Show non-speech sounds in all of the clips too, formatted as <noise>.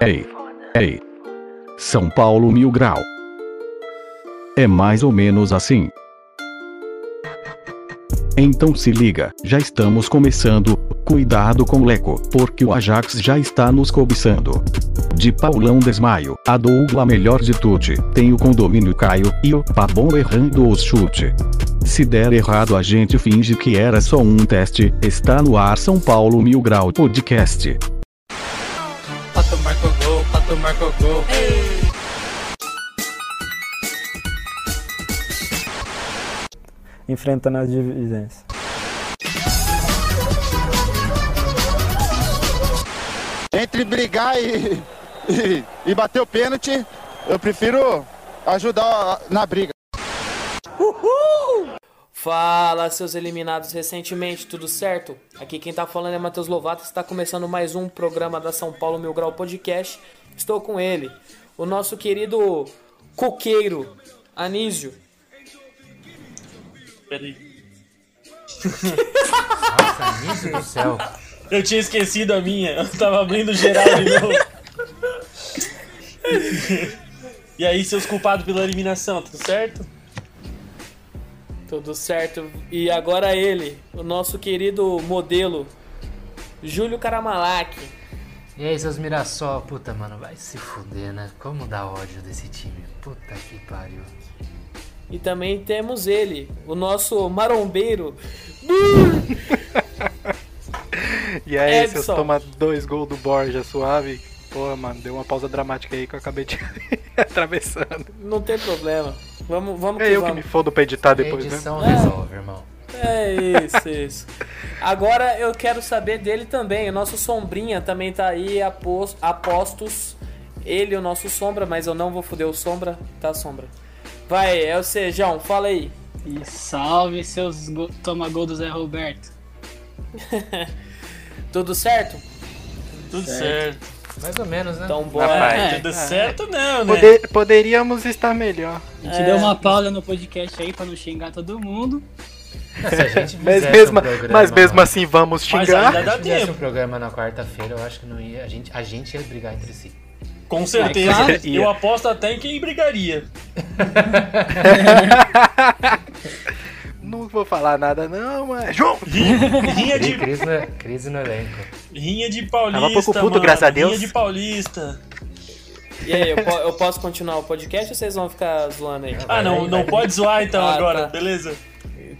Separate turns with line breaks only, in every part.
Ei, ei. São Paulo Mil Grau. É mais ou menos assim. Então se liga, já estamos começando. Cuidado com o Leco, porque o Ajax já está nos cobiçando. De Paulão Desmaio, a Dougla melhor de tudo, tem o condomínio Caio e o Pabon errando os chute. Se der errado a gente finge que era só um teste. Está no ar São Paulo Mil Grau Podcast.
Marcou gol.
enfrentando as divisões.
Entre brigar e, e, e bater o pênalti, eu prefiro ajudar na briga.
Fala, seus eliminados recentemente, tudo certo? Aqui quem tá falando é Matheus Lovato, está começando mais um programa da São Paulo Mil Grau Podcast. Estou com ele, o nosso querido coqueiro, Anísio.
Peraí.
Nossa, Anísio do céu.
Eu tinha esquecido a minha. Eu tava abrindo geral de novo. e aí, seus culpados pela eliminação, tudo certo?
Tudo certo. E agora ele, o nosso querido modelo, Júlio Caramalac.
E aí, seus Mirassol, puta, mano, vai se fuder, né? Como dá ódio desse time? Puta que pariu.
E também temos ele, o nosso marombeiro, <laughs>
E aí,
Edson.
seus toma dois gols do Borja suave. Porra, mano, deu uma pausa dramática aí que eu acabei de <laughs> atravessando.
não tem problema. Vamos, vamos que
É eu que
vamos.
me fodo pra editar depois, né?
Edição
É.
resolve, irmão.
É isso, isso. Agora eu quero saber dele também. O nosso Sombrinha também tá aí apos- apostos. Ele, o nosso Sombra, mas eu não vou foder o Sombra, tá, Sombra? Vai, é o Sejão, fala aí.
E salve seus go toma gol do Zé Roberto. <laughs>
Tudo certo?
Tudo certo.
Mais ou menos, né?
Então bora.
Rapaz.
É,
Tudo certo não, né?
Poder- poderíamos estar melhor.
a gente
É.
deu uma pausa no podcast aí pra não xingar todo mundo.
Se a gente
Mas mesmo,
um programa
mas mesmo assim, vamos
Mas
xingar.
ainda
Se
dá
a gente fizesse
tempo.
um programa na quarta-feira, eu acho que não ia. A gente, a gente ia brigar entre si.
Com certeza.
claro.
Eu aposto até em quem brigaria. <laughs>
Não vou falar nada, não, mas. João!
Rinha de,
crise no, crise no elenco.
rinha de paulista,
Tava pouco puto,
mano.
graças a Deus.
Rinha de paulista.
E aí, eu, po- eu posso continuar o podcast ou vocês vão ficar zoando aí?
Ah, não, não pode zoar então
Ah,
agora,
tá.
beleza?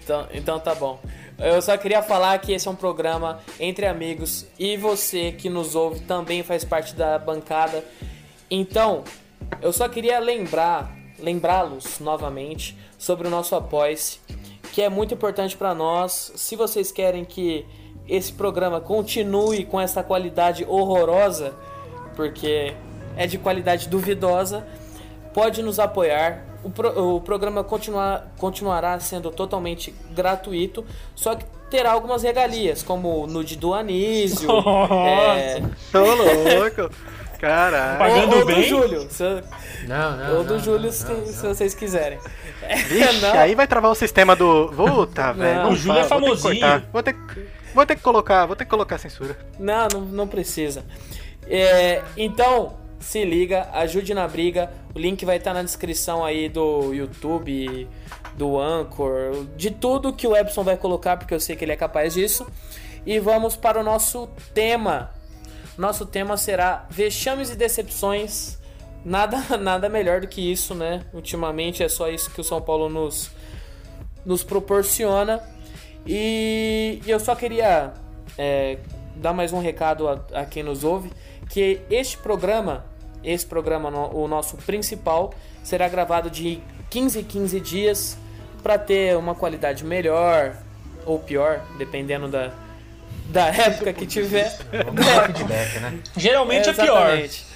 Então, então tá bom. Eu só queria falar que esse é um programa entre amigos e você que nos ouve também faz parte da bancada. Então, eu só queria lembrar, lembrá-los novamente sobre o nosso apoia-se, que é muito importante para nós. Se vocês querem que esse programa continue com essa qualidade horrorosa, porque é de qualidade duvidosa, pode nos apoiar. O, pro- o programa continuar, continuará sendo totalmente gratuito, só que terá algumas regalias, como o nude do Anísio. <laughs> é,
Tô louco! Caralho!
Pagando
ou, ou do
bem?
Júlio, se,
Não, não.
ou do
não,
Júlio,
não,
se,
não,
se
não.
vocês quiserem. <laughs>
Vixe,
Não.
aí vai travar o sistema do. Puta, velho.
O Júlio é
fala, vou ter que
famosinho.
Vou ter, que- vou ter que colocar, vou ter que colocar censura.
Não, não, não precisa. É, então, se liga, ajude na briga. O link vai estar na descrição aí do YouTube, do Anchor, de tudo que o Epson vai colocar, porque eu sei que ele é capaz disso. E vamos para o nosso tema. Nosso tema será vexames e decepções. Nada, <laughs> nada melhor do que isso, né? Ultimamente é só isso que o São Paulo nos, nos proporciona. E, e eu só queria é, dar mais um recado a, a quem nos ouve, que este programa, esse programa, o nosso principal, será gravado de 15 em 15 dias para ter uma qualidade melhor ou pior, dependendo da, da época que tiver.
Vamos dar feedback, né?
Geralmente é, pior.
exatamente.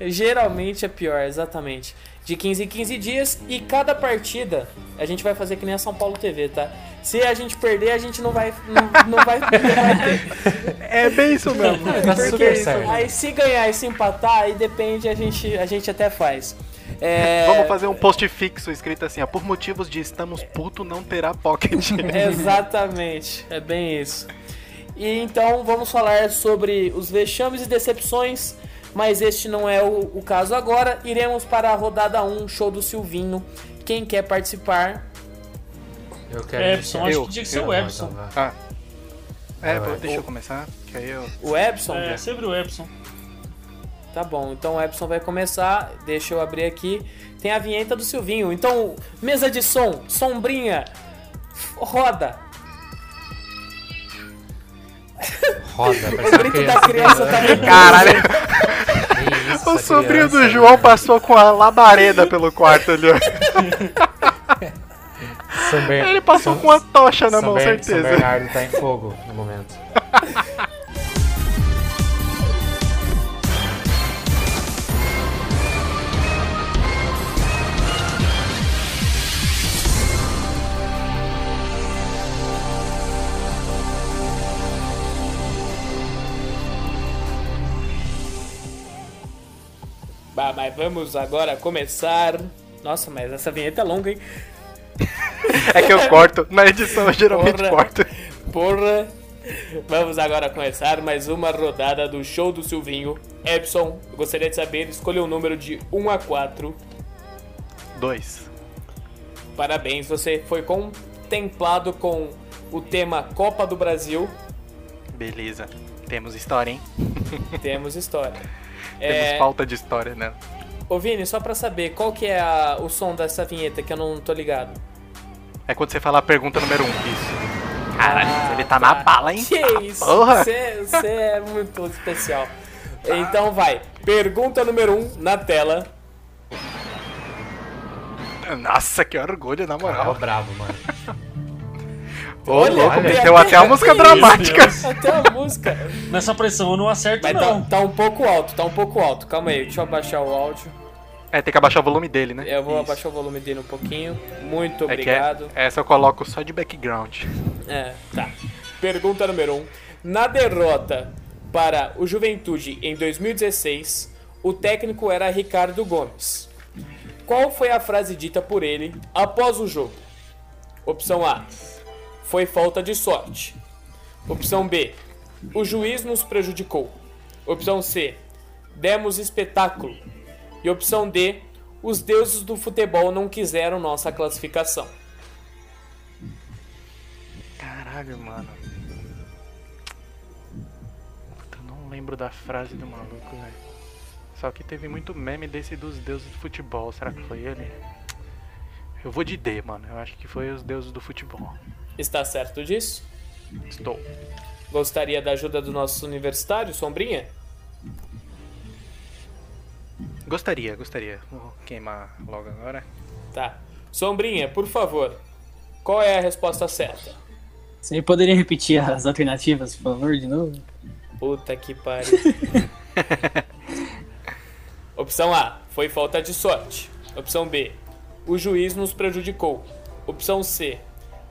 Geralmente é pior, exatamente. De 15 em 15 dias e cada partida a gente vai fazer que nem a São Paulo TV, tá? Se a gente perder, a gente não vai. Não, não vai, não vai ter.
É bem isso mesmo.
Tá super certo.
aí se ganhar e se empatar, aí depende, a gente, a gente até faz. É,
Vamos fazer um post fixo escrito assim, ó. Por motivos de estamos puto, não terá pocket. <laughs>
Exatamente, é bem isso. E então vamos falar sobre os vexames e decepções, mas este não é o, o caso agora. Iremos para a rodada 1, show do Silvinho. Quem quer participar?
Eu quero
Epson, acho que tinha que ser o
Não,
Epson.
então vai.
Ah. É,
vai.
deixa eu começar, que aí eu...
O Epson?
É, sempre o Epson.
Tá bom, então o Epson vai começar. Deixa eu abrir aqui. Tem a vinheta do Silvinho. Então, mesa de som, sombrinha, roda.
Roda, <laughs>
O grito da criança tá <laughs> muito
Caralho, o sobrinho do
criança,
João passou com a labareda pelo quarto ali. ó.
São
Ele passou
São-
com uma tocha na
São
mão,
Ber- São
certeza.
Bernardo tá em fogo no momento. <laughs>
Bah, mas vamos agora começar. Nossa, mas essa vinheta é longa, hein?
É que eu corto. Na edição eu geralmente
Porra.
corto.
Porra! Vamos agora começar mais uma rodada do show do Silvinho. Epson, eu gostaria de saber, escolha um número de 1 a 4.
Dois.
Parabéns, você foi contemplado com o tema Copa do Brasil.
Beleza. Temos história, hein? <laughs>
Temos história.
Temos
É,
falta de história, né?
ô Vini, só pra saber, qual que é a- o som dessa vinheta que eu não tô ligado?
É quando você fala a pergunta número um. Isso. Caralho,
Ah,
ele tá, na bala, hein?
Que isso?
Porra.
Você você é muito especial. Então vai, pergunta número 1 um na tela.
Nossa, que orgulho, na
Caralho,
moral.
bravo, mano. <laughs>
Ô,
Olha,
louco,
olha.
meteu até a música dramática.
Até a música.
Nessa pressão eu não acerto,
Mas
não.
tá, tá um pouco alto, tá um pouco alto. Calma aí, deixa eu abaixar o áudio.
É, tem que abaixar o volume dele, né?
Eu vou
Isso.
abaixar o volume dele um pouquinho. Muito
É que é-
obrigado.
essa eu coloco só de background.
É, tá. Pergunta número 1. Um. Na derrota para o Juventude em 2016, o técnico era Ricardo Gomes. Qual foi a frase dita por ele após o jogo? Opção A. Foi falta de sorte. Opção B. O juiz nos prejudicou. Opção C. Demos espetáculo. E opção D. Os deuses do futebol não quiseram nossa classificação.
Caralho, mano. Puta, eu não lembro da frase do maluco, velho. Só que teve muito meme desse dos deuses do futebol. Será que foi ele? Eu vou de D, mano. Eu acho que foi os deuses do futebol.
Está certo disso?
Estou.
Gostaria da ajuda do nosso universitário, Sombrinha?
Gostaria, gostaria. Vou queimar logo agora.
Tá. Sombrinha, por favor, qual é a resposta certa?
Você poderia repetir as alternativas, por favor, de novo?
Puta que pariu. <laughs> Opção A, foi falta de sorte. Opção B, o juiz nos prejudicou. Opção C,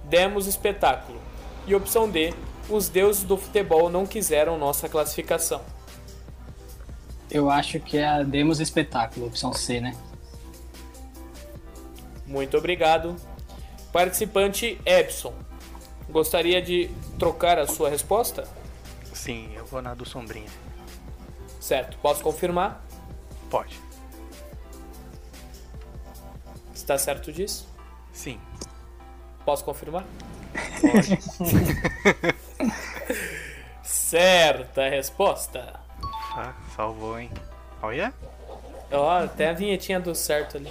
demos espetáculo. E opção D, os deuses do futebol não quiseram nossa classificação.
Eu acho que é a Demos Espetáculo, opção C, né?
Muito obrigado. Participante Epson, gostaria de trocar a sua resposta?
Sim, eu vou na do Sombrinha.
Certo, posso confirmar?
Pode.
Está certo disso?
Sim.
Posso confirmar? <laughs> Certa resposta.
Ah, salvou, hein? Olha.
Ó, até a vinhetinha do certo ali.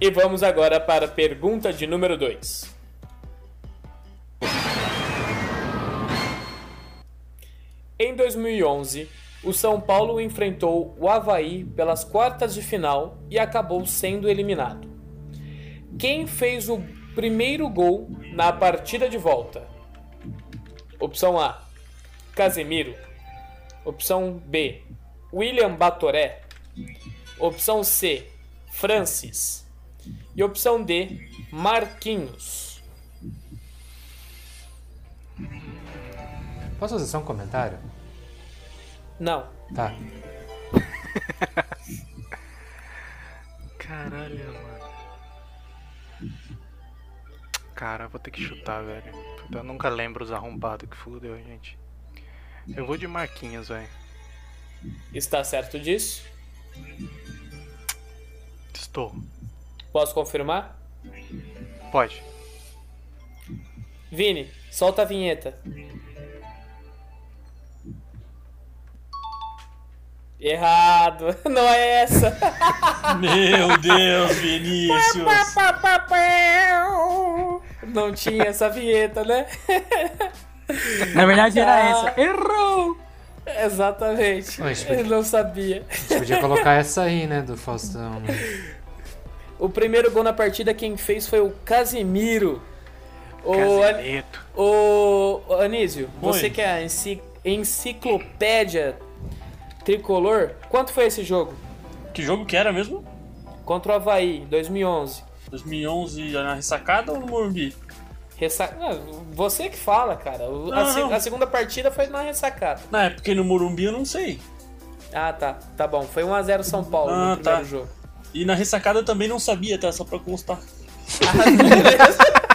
e vamos agora para a pergunta de número 2. Em 2011, o São Paulo enfrentou o Havaí pelas quartas de final e acabou sendo eliminado. Quem fez o primeiro gol na partida de volta? Opção A: Casemiro. Opção B: William Batoré. Opção C: Francis. E opção D: Marquinhos.
Posso fazer só um comentário?
Não.
Tá. <laughs>
Caralho, mano. Cara, vou ter que chutar, velho. Eu nunca lembro os arrombados que fudeu, gente. Eu vou de Marquinhos, velho.
Está certo disso?
Estou.
Posso confirmar?
Pode.
Vini, solta a vinheta. Errado, <laughs> não é essa.
Meu Deus, Vinícius. <laughs>
Não tinha essa vinheta, né?
Na verdade era
Ah.
essa. Errou!
Exatamente.
Isso
Ele não sabia.
A gente podia colocar essa aí, né, do Faustão. né?
O primeiro gol na partida quem fez foi o Casimiro. O, An-
Casemiro.
o Anísio,
Oi.
você que é a enci- enciclopédia tricolor, quanto foi esse jogo?
Que jogo que era mesmo?
Contra o Havaí, 2011.
2011 na ressacada ou no Morumbi?
Ressa... Ah, você que fala, cara. O- a,
Não,
se-
não.
a segunda partida foi na ressacada.
Na época no Morumbi eu não sei.
Ah, tá. Tá bom. Foi 1x0 São Paulo
Ah,
no primeiro
tá.
jogo.
E na ressacada eu também não sabia, tá? Só pra constar.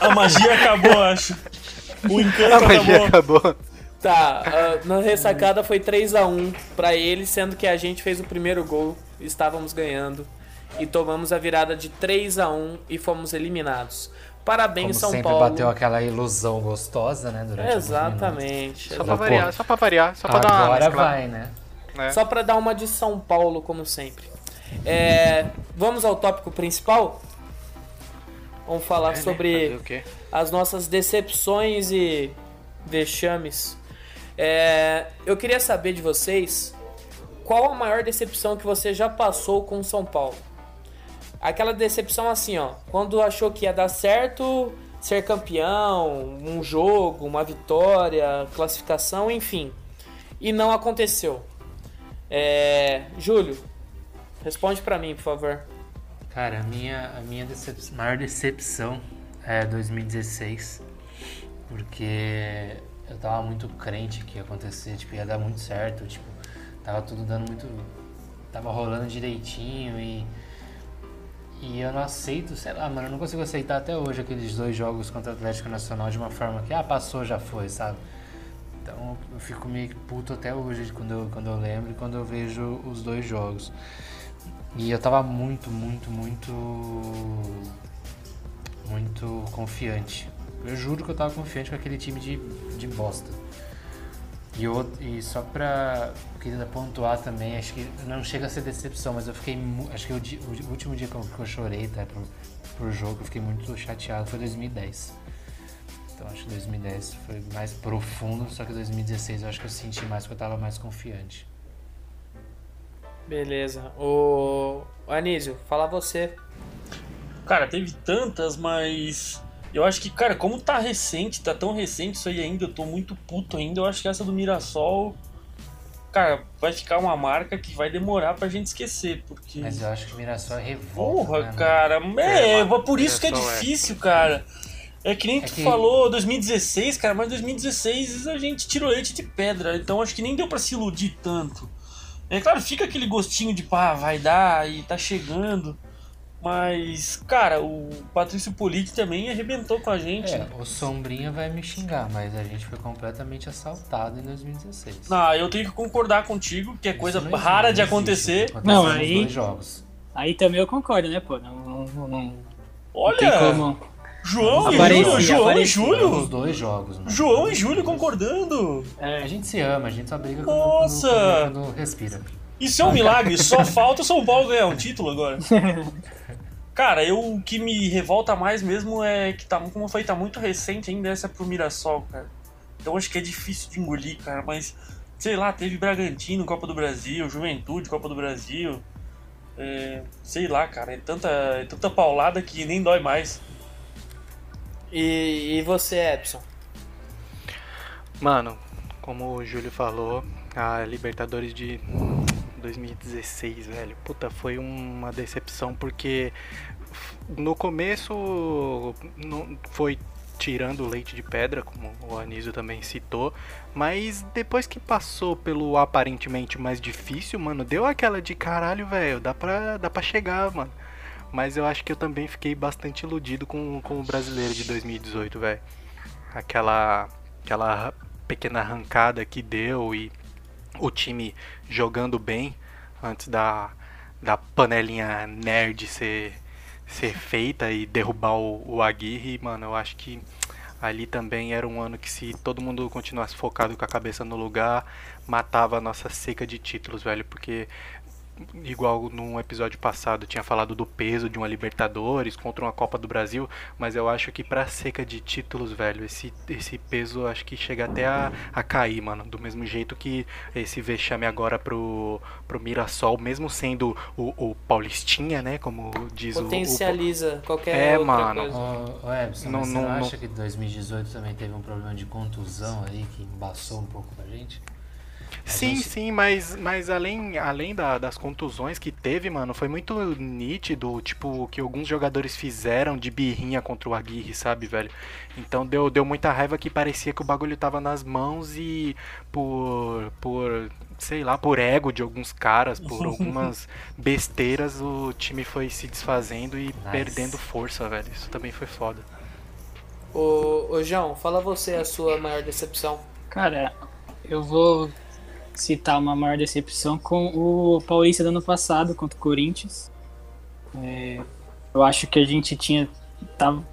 Ah. <laughs>
A magia acabou, acho. O encanto
A magia
acabou.
acabou.
Tá, ah, na ressacada foi 3x1 pra ele, sendo que a gente fez o primeiro gol, estávamos ganhando. E tomamos a virada de 3x1 e fomos eliminados. Parabéns,
Como
São
sempre
Paulo.
bateu aquela ilusão gostosa, né, durante.
Exatamente.
Só pra variar, só pra variar, só pra dar uma
Agora vai, né?
né?
Só pra dar uma de São Paulo, como sempre. É, vamos ao tópico principal? Vamos falar
É, né?
sobre
Fazer o quê?
as nossas decepções e vexames. É, eu queria saber de vocês qual a maior decepção que você já passou com São Paulo. Aquela decepção assim, ó, quando achou que ia dar certo, ser campeão, um jogo, uma vitória, classificação, enfim, e não aconteceu. É, Júlio, responde pra mim, por favor.
Cara, a minha, a minha maior decepção é 2016. Porque eu tava muito crente que ia acontecer, tipo, ia dar muito certo, tipo, tava tudo dando muito. Tava rolando direitinho e. E eu não aceito, sei lá, mano, eu não consigo aceitar até hoje aqueles dois jogos contra o Atlético Nacional de uma forma que, ah, passou, já foi, sabe? Então eu fico meio puto até hoje quando eu, quando eu lembro e quando eu vejo os dois jogos. E eu tava muito, muito, muito. Muito confiante. Eu juro que eu tava confiante com aquele time de, de bosta. E, eu, e só pra queria pontuar também, acho que não chega a ser decepção, mas eu fiquei. Acho que o, o último dia que eu, que eu chorei tá, por, por jogo, eu fiquei muito chateado, foi 2010. Então acho que 2010 foi mais profundo, só que 2016 eu acho que eu senti mais, porque eu tava mais confiante.
Beleza. O o Anísio, fala você.
Cara, teve tantas, mas. Eu acho que, cara, como tá recente, tá tão recente isso aí ainda, eu tô muito puto ainda. Eu acho que essa do Mirassol. Cara, vai ficar uma marca que vai demorar pra gente esquecer, porque.
Mas eu acho que o Mirassol é revolta.
Porra,
né,
cara. É,
É,
por isso que é
é.
difícil, cara. É que nem
É
tu
que-
falou, 2016, cara, mas 2016 a gente tirou leite de pedra, então acho que nem deu pra se iludir tanto. É claro, fica aquele gostinho de pá, vai dar e tá chegando. Mas, cara, o Patrício Politi também arrebentou com a gente.
É, o Sombrinha vai me xingar, mas a gente foi completamente assaltado em 2016.
Não, eu tenho que concordar contigo, que é
Isso
coisa
não existe,
rara de
não
acontecer.
Não, aí-
dois jogos.
Aí também eu concordo, né, pô? Não, não, não, não tem
Olha,
como.
João e Júlio, João e Júlio.
dois jogos, mano.
João e Júlio concordando.
A gente se ama, a gente só briga quando,
Nossa!
quando, quando respira.
Isso é um milagre, só falta o São Paulo ganhar um título agora. <laughs> Cara, eu o que me revolta mais mesmo é que tá, como eu falei, tá muito recente ainda essa pro Mirassol, cara. Então acho que é difícil de engolir, cara, mas sei lá, teve Bragantino, Copa do Brasil, Juventude, Copa do Brasil. É, sei lá, cara, é tanta, é tanta paulada que nem dói mais.
E, e você, Epson?
Mano, como o Júlio falou, a Libertadores de 2016, velho, puta, foi uma decepção porque no começo não foi tirando o leite de pedra, como o Anísio também citou, mas depois que passou pelo aparentemente mais difícil, mano, deu aquela de caralho, velho, dá pra, dá pra chegar, mano. Mas eu acho que eu também fiquei bastante iludido com, com o brasileiro de 2018, velho. aquela, aquela pequena arrancada que deu e o time jogando bem antes da, da panelinha nerd ser, ser feita e derrubar o, o Aguirre, mano, eu acho que ali também era um ano que se todo mundo continuasse focado com a cabeça no lugar, matava a nossa seca de títulos, velho, porque igual num episódio passado tinha falado do peso de uma Libertadores contra uma Copa do Brasil, mas eu acho que pra seca de títulos, velho, esse, esse peso acho que chega até a, a cair, mano. Do mesmo jeito que esse vexame agora pro, pro Mirassol, mesmo sendo o, o Paulistinha, né? Como diz
Potencializa
o,
o, qualquer
é,
outra
mano.
coisa.
Ô, ô Ebson,
Não-
mas
não-
você não
não-
acha que 2018 também teve um problema de contusão aí que embaçou um pouco pra gente?
Sim,
gente-
sim, mas, mas além, além da- das contusões que teve, mano, foi muito nítido, tipo, o que alguns jogadores fizeram de birrinha contra o Aguirre, sabe, velho? Então deu, deu muita raiva que parecia que o bagulho tava nas mãos e por, por, sei lá, por ego de alguns caras, por <laughs> algumas besteiras, o time foi se desfazendo e perdendo força, velho. Isso também foi foda.
Ô, ô João, fala você a sua maior decepção.
Cara, eu vou citar uma maior decepção com o Paulista do ano passado contra o Corinthians. É, eu acho que a gente tinha. Tava,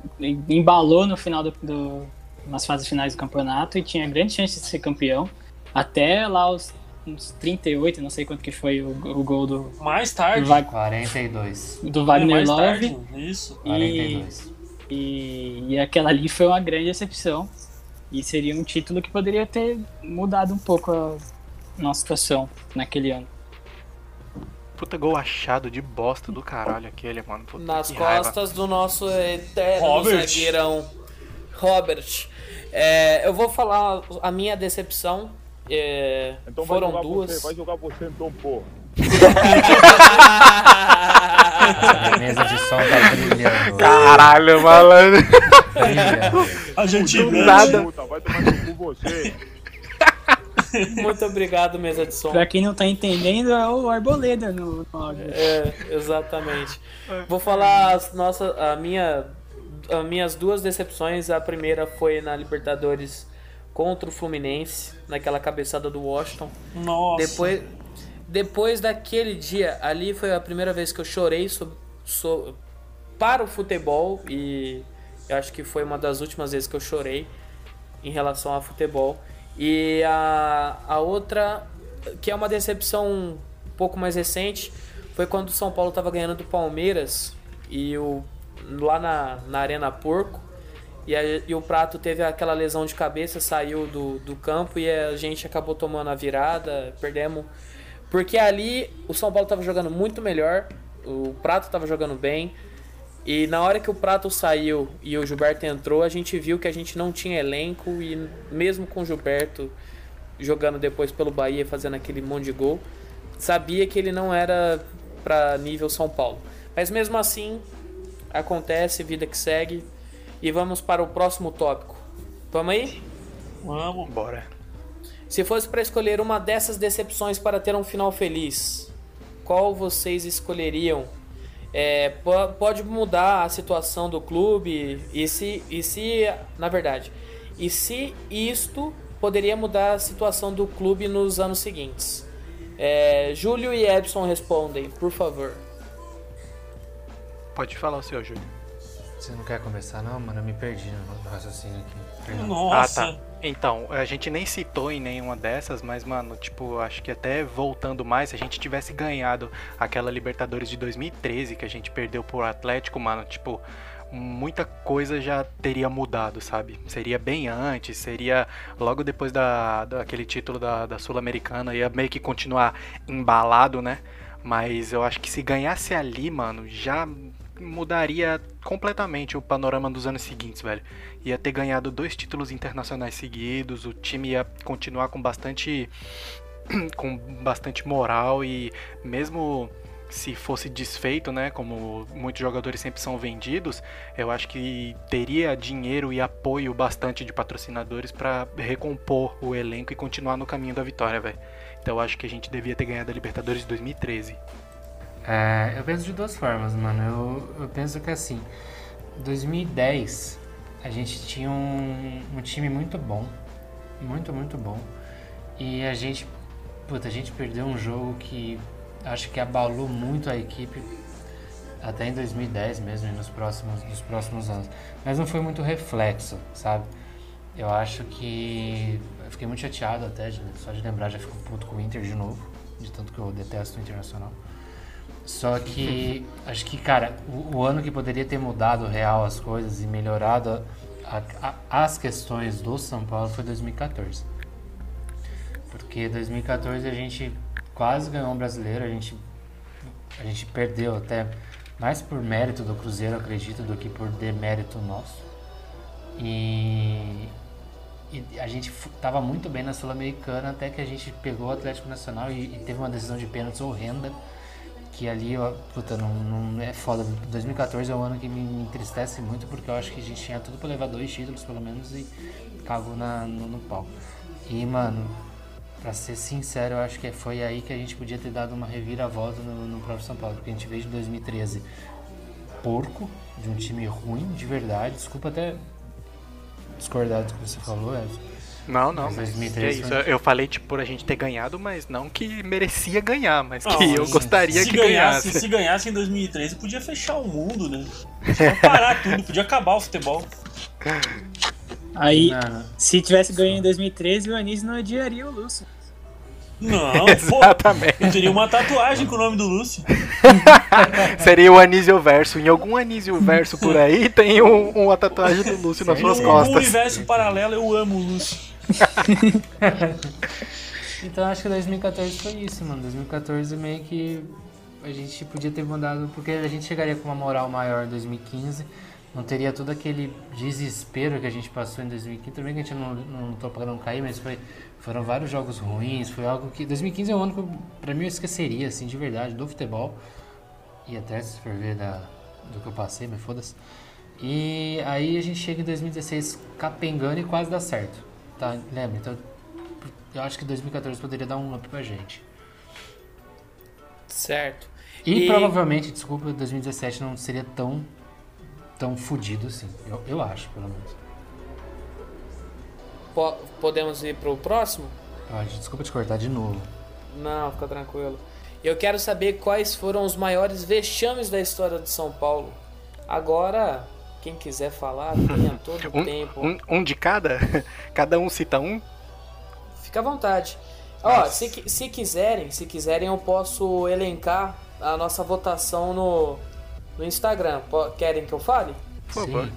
embalou no final do, do- nas fases finais do campeonato e tinha grande chance de ser campeão. Até lá os, uns 38, não sei quanto que foi o, o gol do,
Mais
do,
tarde.
Va-
42.
do
É,
Wagner
mais
Love.
tarde. Isso.
E,
42.
e, e aquela ali foi uma grande decepção. E seria um título que poderia ter mudado um pouco a nossa situação naquele ano.
Puta gol achado de bosta do caralho aquele, mano. Puta
Nas
que raiva.
costas do nosso eterno
Robert.
zagueirão Robert. É, eu vou falar a minha decepção. é,
Então vai
foram
jogar
duas.
você, vai jogar você então, porra.
A mesa de som tá brilhando.
Caralho, malandro.
A gente mente.
nada.
Puta, vai tomar no cu você. <laughs>
Muito obrigado, mesa de som.
Pra quem não tá entendendo, é o Arboleda no, no áudio.
É, exatamente. Vou falar as nossa, a minha, as minhas duas decepções. A primeira foi na Libertadores contra o Fluminense, naquela cabeçada do Washington.
Nossa.
Depois, depois daquele dia, ali foi a primeira vez que eu chorei sob- so- para o futebol e eu acho que foi uma das últimas vezes que eu chorei em relação ao futebol. E a, a outra, que é uma decepção um pouco mais recente, foi quando o São Paulo estava ganhando do Palmeiras e o, lá na, na Arena Porco. E, a- e o Prato teve aquela lesão de cabeça, saiu do, do campo e a gente acabou tomando a virada, perdemos. Porque ali o São Paulo estava jogando muito melhor, o Prato estava jogando bem. E na hora que o Prato saiu e o Gilberto entrou, a gente viu que a gente não tinha elenco e mesmo com o Gilberto jogando depois pelo Bahia, fazendo aquele monte de gol, sabia que ele não era para nível São Paulo. Mas mesmo assim, acontece, vida que segue. E vamos para o próximo tópico. Vamos aí?
Vamos.
Bora.
Se fosse para escolher uma dessas decepções para ter um final feliz, qual vocês escolheriam? É, po- pode mudar a situação do clube e se, e se, na verdade, e se isto poderia mudar a situação do clube nos anos seguintes? É, Júlio e Edson respondem, por favor.
Pode falar o seu, Júlio.
Você não quer começar não, mano? Eu me perdi no raciocínio aqui.
Nossa.
Ah, tá. Então, a gente nem citou em nenhuma dessas, mas, mano, tipo, acho que até voltando mais, se a gente tivesse ganhado aquela Libertadores de 2013 que a gente perdeu pro Atlético, mano, tipo, muita coisa já teria mudado, sabe? Seria bem antes, seria logo depois da, daquele título da, da Sul-Americana, ia meio que continuar embalado, né? Mas eu acho que se ganhasse ali, mano, já mudaria completamente o panorama dos anos seguintes, velho. Ia ter ganhado dois títulos internacionais seguidos, o time ia continuar com bastante <clears throat> com bastante moral e mesmo se fosse desfeito, né, como muitos jogadores sempre são vendidos, eu acho que teria dinheiro e apoio bastante de patrocinadores para recompor o elenco e continuar no caminho da vitória, velho. Então eu acho que a gente devia ter ganhado a Libertadores de 2013.
É, eu penso de duas formas, mano. Eu, eu penso que assim, 2010 a gente tinha um, um time muito bom. Muito, muito bom. E a gente. Puta, a gente perdeu um jogo que acho que abalou muito a equipe até em 2010 mesmo e nos próximos, nos próximos anos. Mas não foi muito reflexo, sabe? Eu acho que. Eu fiquei muito chateado até, só de lembrar, já fico puto com o Inter de novo, de tanto que eu detesto o Internacional. Só que acho que, cara, o, o ano que poderia ter mudado real as coisas e melhorado a- a- as questões do São Paulo foi 2014. Porque 2014 a gente quase ganhou um brasileiro, a gente, a gente perdeu até mais por mérito do Cruzeiro, acredito, do que por demérito nosso. E, e a gente fu- tava muito bem na Sul-Americana até que a gente pegou o Atlético Nacional e, e teve uma decisão de pênaltis horrenda. Que ali, ó, puta, não, não é foda. 2014 é um ano que me, entristece muito porque eu acho que a gente tinha tudo pra levar dois títulos pelo menos e cagou na, no, no pau. E, mano, pra ser sincero, eu acho que foi aí que a gente podia ter dado uma reviravolta no, no próprio São Paulo. Porque a gente veio de 2013 porco, de um time ruim, de verdade. Desculpa até discordar do que você falou, Edson.
Não, não,
Mas
mas,
2013
que é isso.
foi-
Eu falei, tipo, por a gente ter ganhado, mas não que merecia ganhar, mas que
Não,
eu gostaria
se
que
ganhasse,
ganhasse.
Se ganhasse em 2013, podia fechar o mundo, né? Podia parar tudo, podia acabar o futebol.
Aí,
Mano,
se tivesse ganho em 2013, o Anísio não odiaria o Lúcio.
Não, <laughs> pô.
Exatamente.
Eu teria uma tatuagem com o nome do Lúcio. <laughs>
Seria o Anísio Verso. Em algum Anísio Verso por aí tem um, uma tatuagem do Lúcio nas suas
um
costas.
universo paralelo, eu amo o Lúcio. <laughs>
Então acho que 2014 foi isso, mano. 2014 meio que a gente podia ter mandado, porque a gente chegaria com uma moral maior em 2015, não teria todo aquele desespero que a gente passou em 2015. Tudo bem que a gente não, não lutou pra não cair, mas foi, foram vários jogos ruins, foi algo que. 2015 é um ano que eu, pra mim eu esqueceria, assim, de verdade, do futebol. E até se for ver da, do que eu passei, mas foda-se. E aí a gente chega em 2016 capengando e quase dá certo. Tá? Lembra? Então eu acho que 2014 poderia dar um up pra gente.
Certo.
E,
E-
provavelmente, desculpa, 2017 não seria tão tão fudido assim. Eu, eu acho, pelo menos.
Po- podemos ir pro próximo?
Pode, desculpa te cortar de novo.
Não, fica tranquilo. Eu quero saber quais foram os maiores vexames da história de São Paulo. Agora, quem quiser falar, tenha <laughs> todo o
Um,
tempo.
um, um de cada? <laughs> Cada um cita um?
Fica à vontade. Ó, se, se quiserem, se quiserem, eu posso elencar a nossa votação no, no Instagram. Querem que eu fale?
Por favor.
Sim.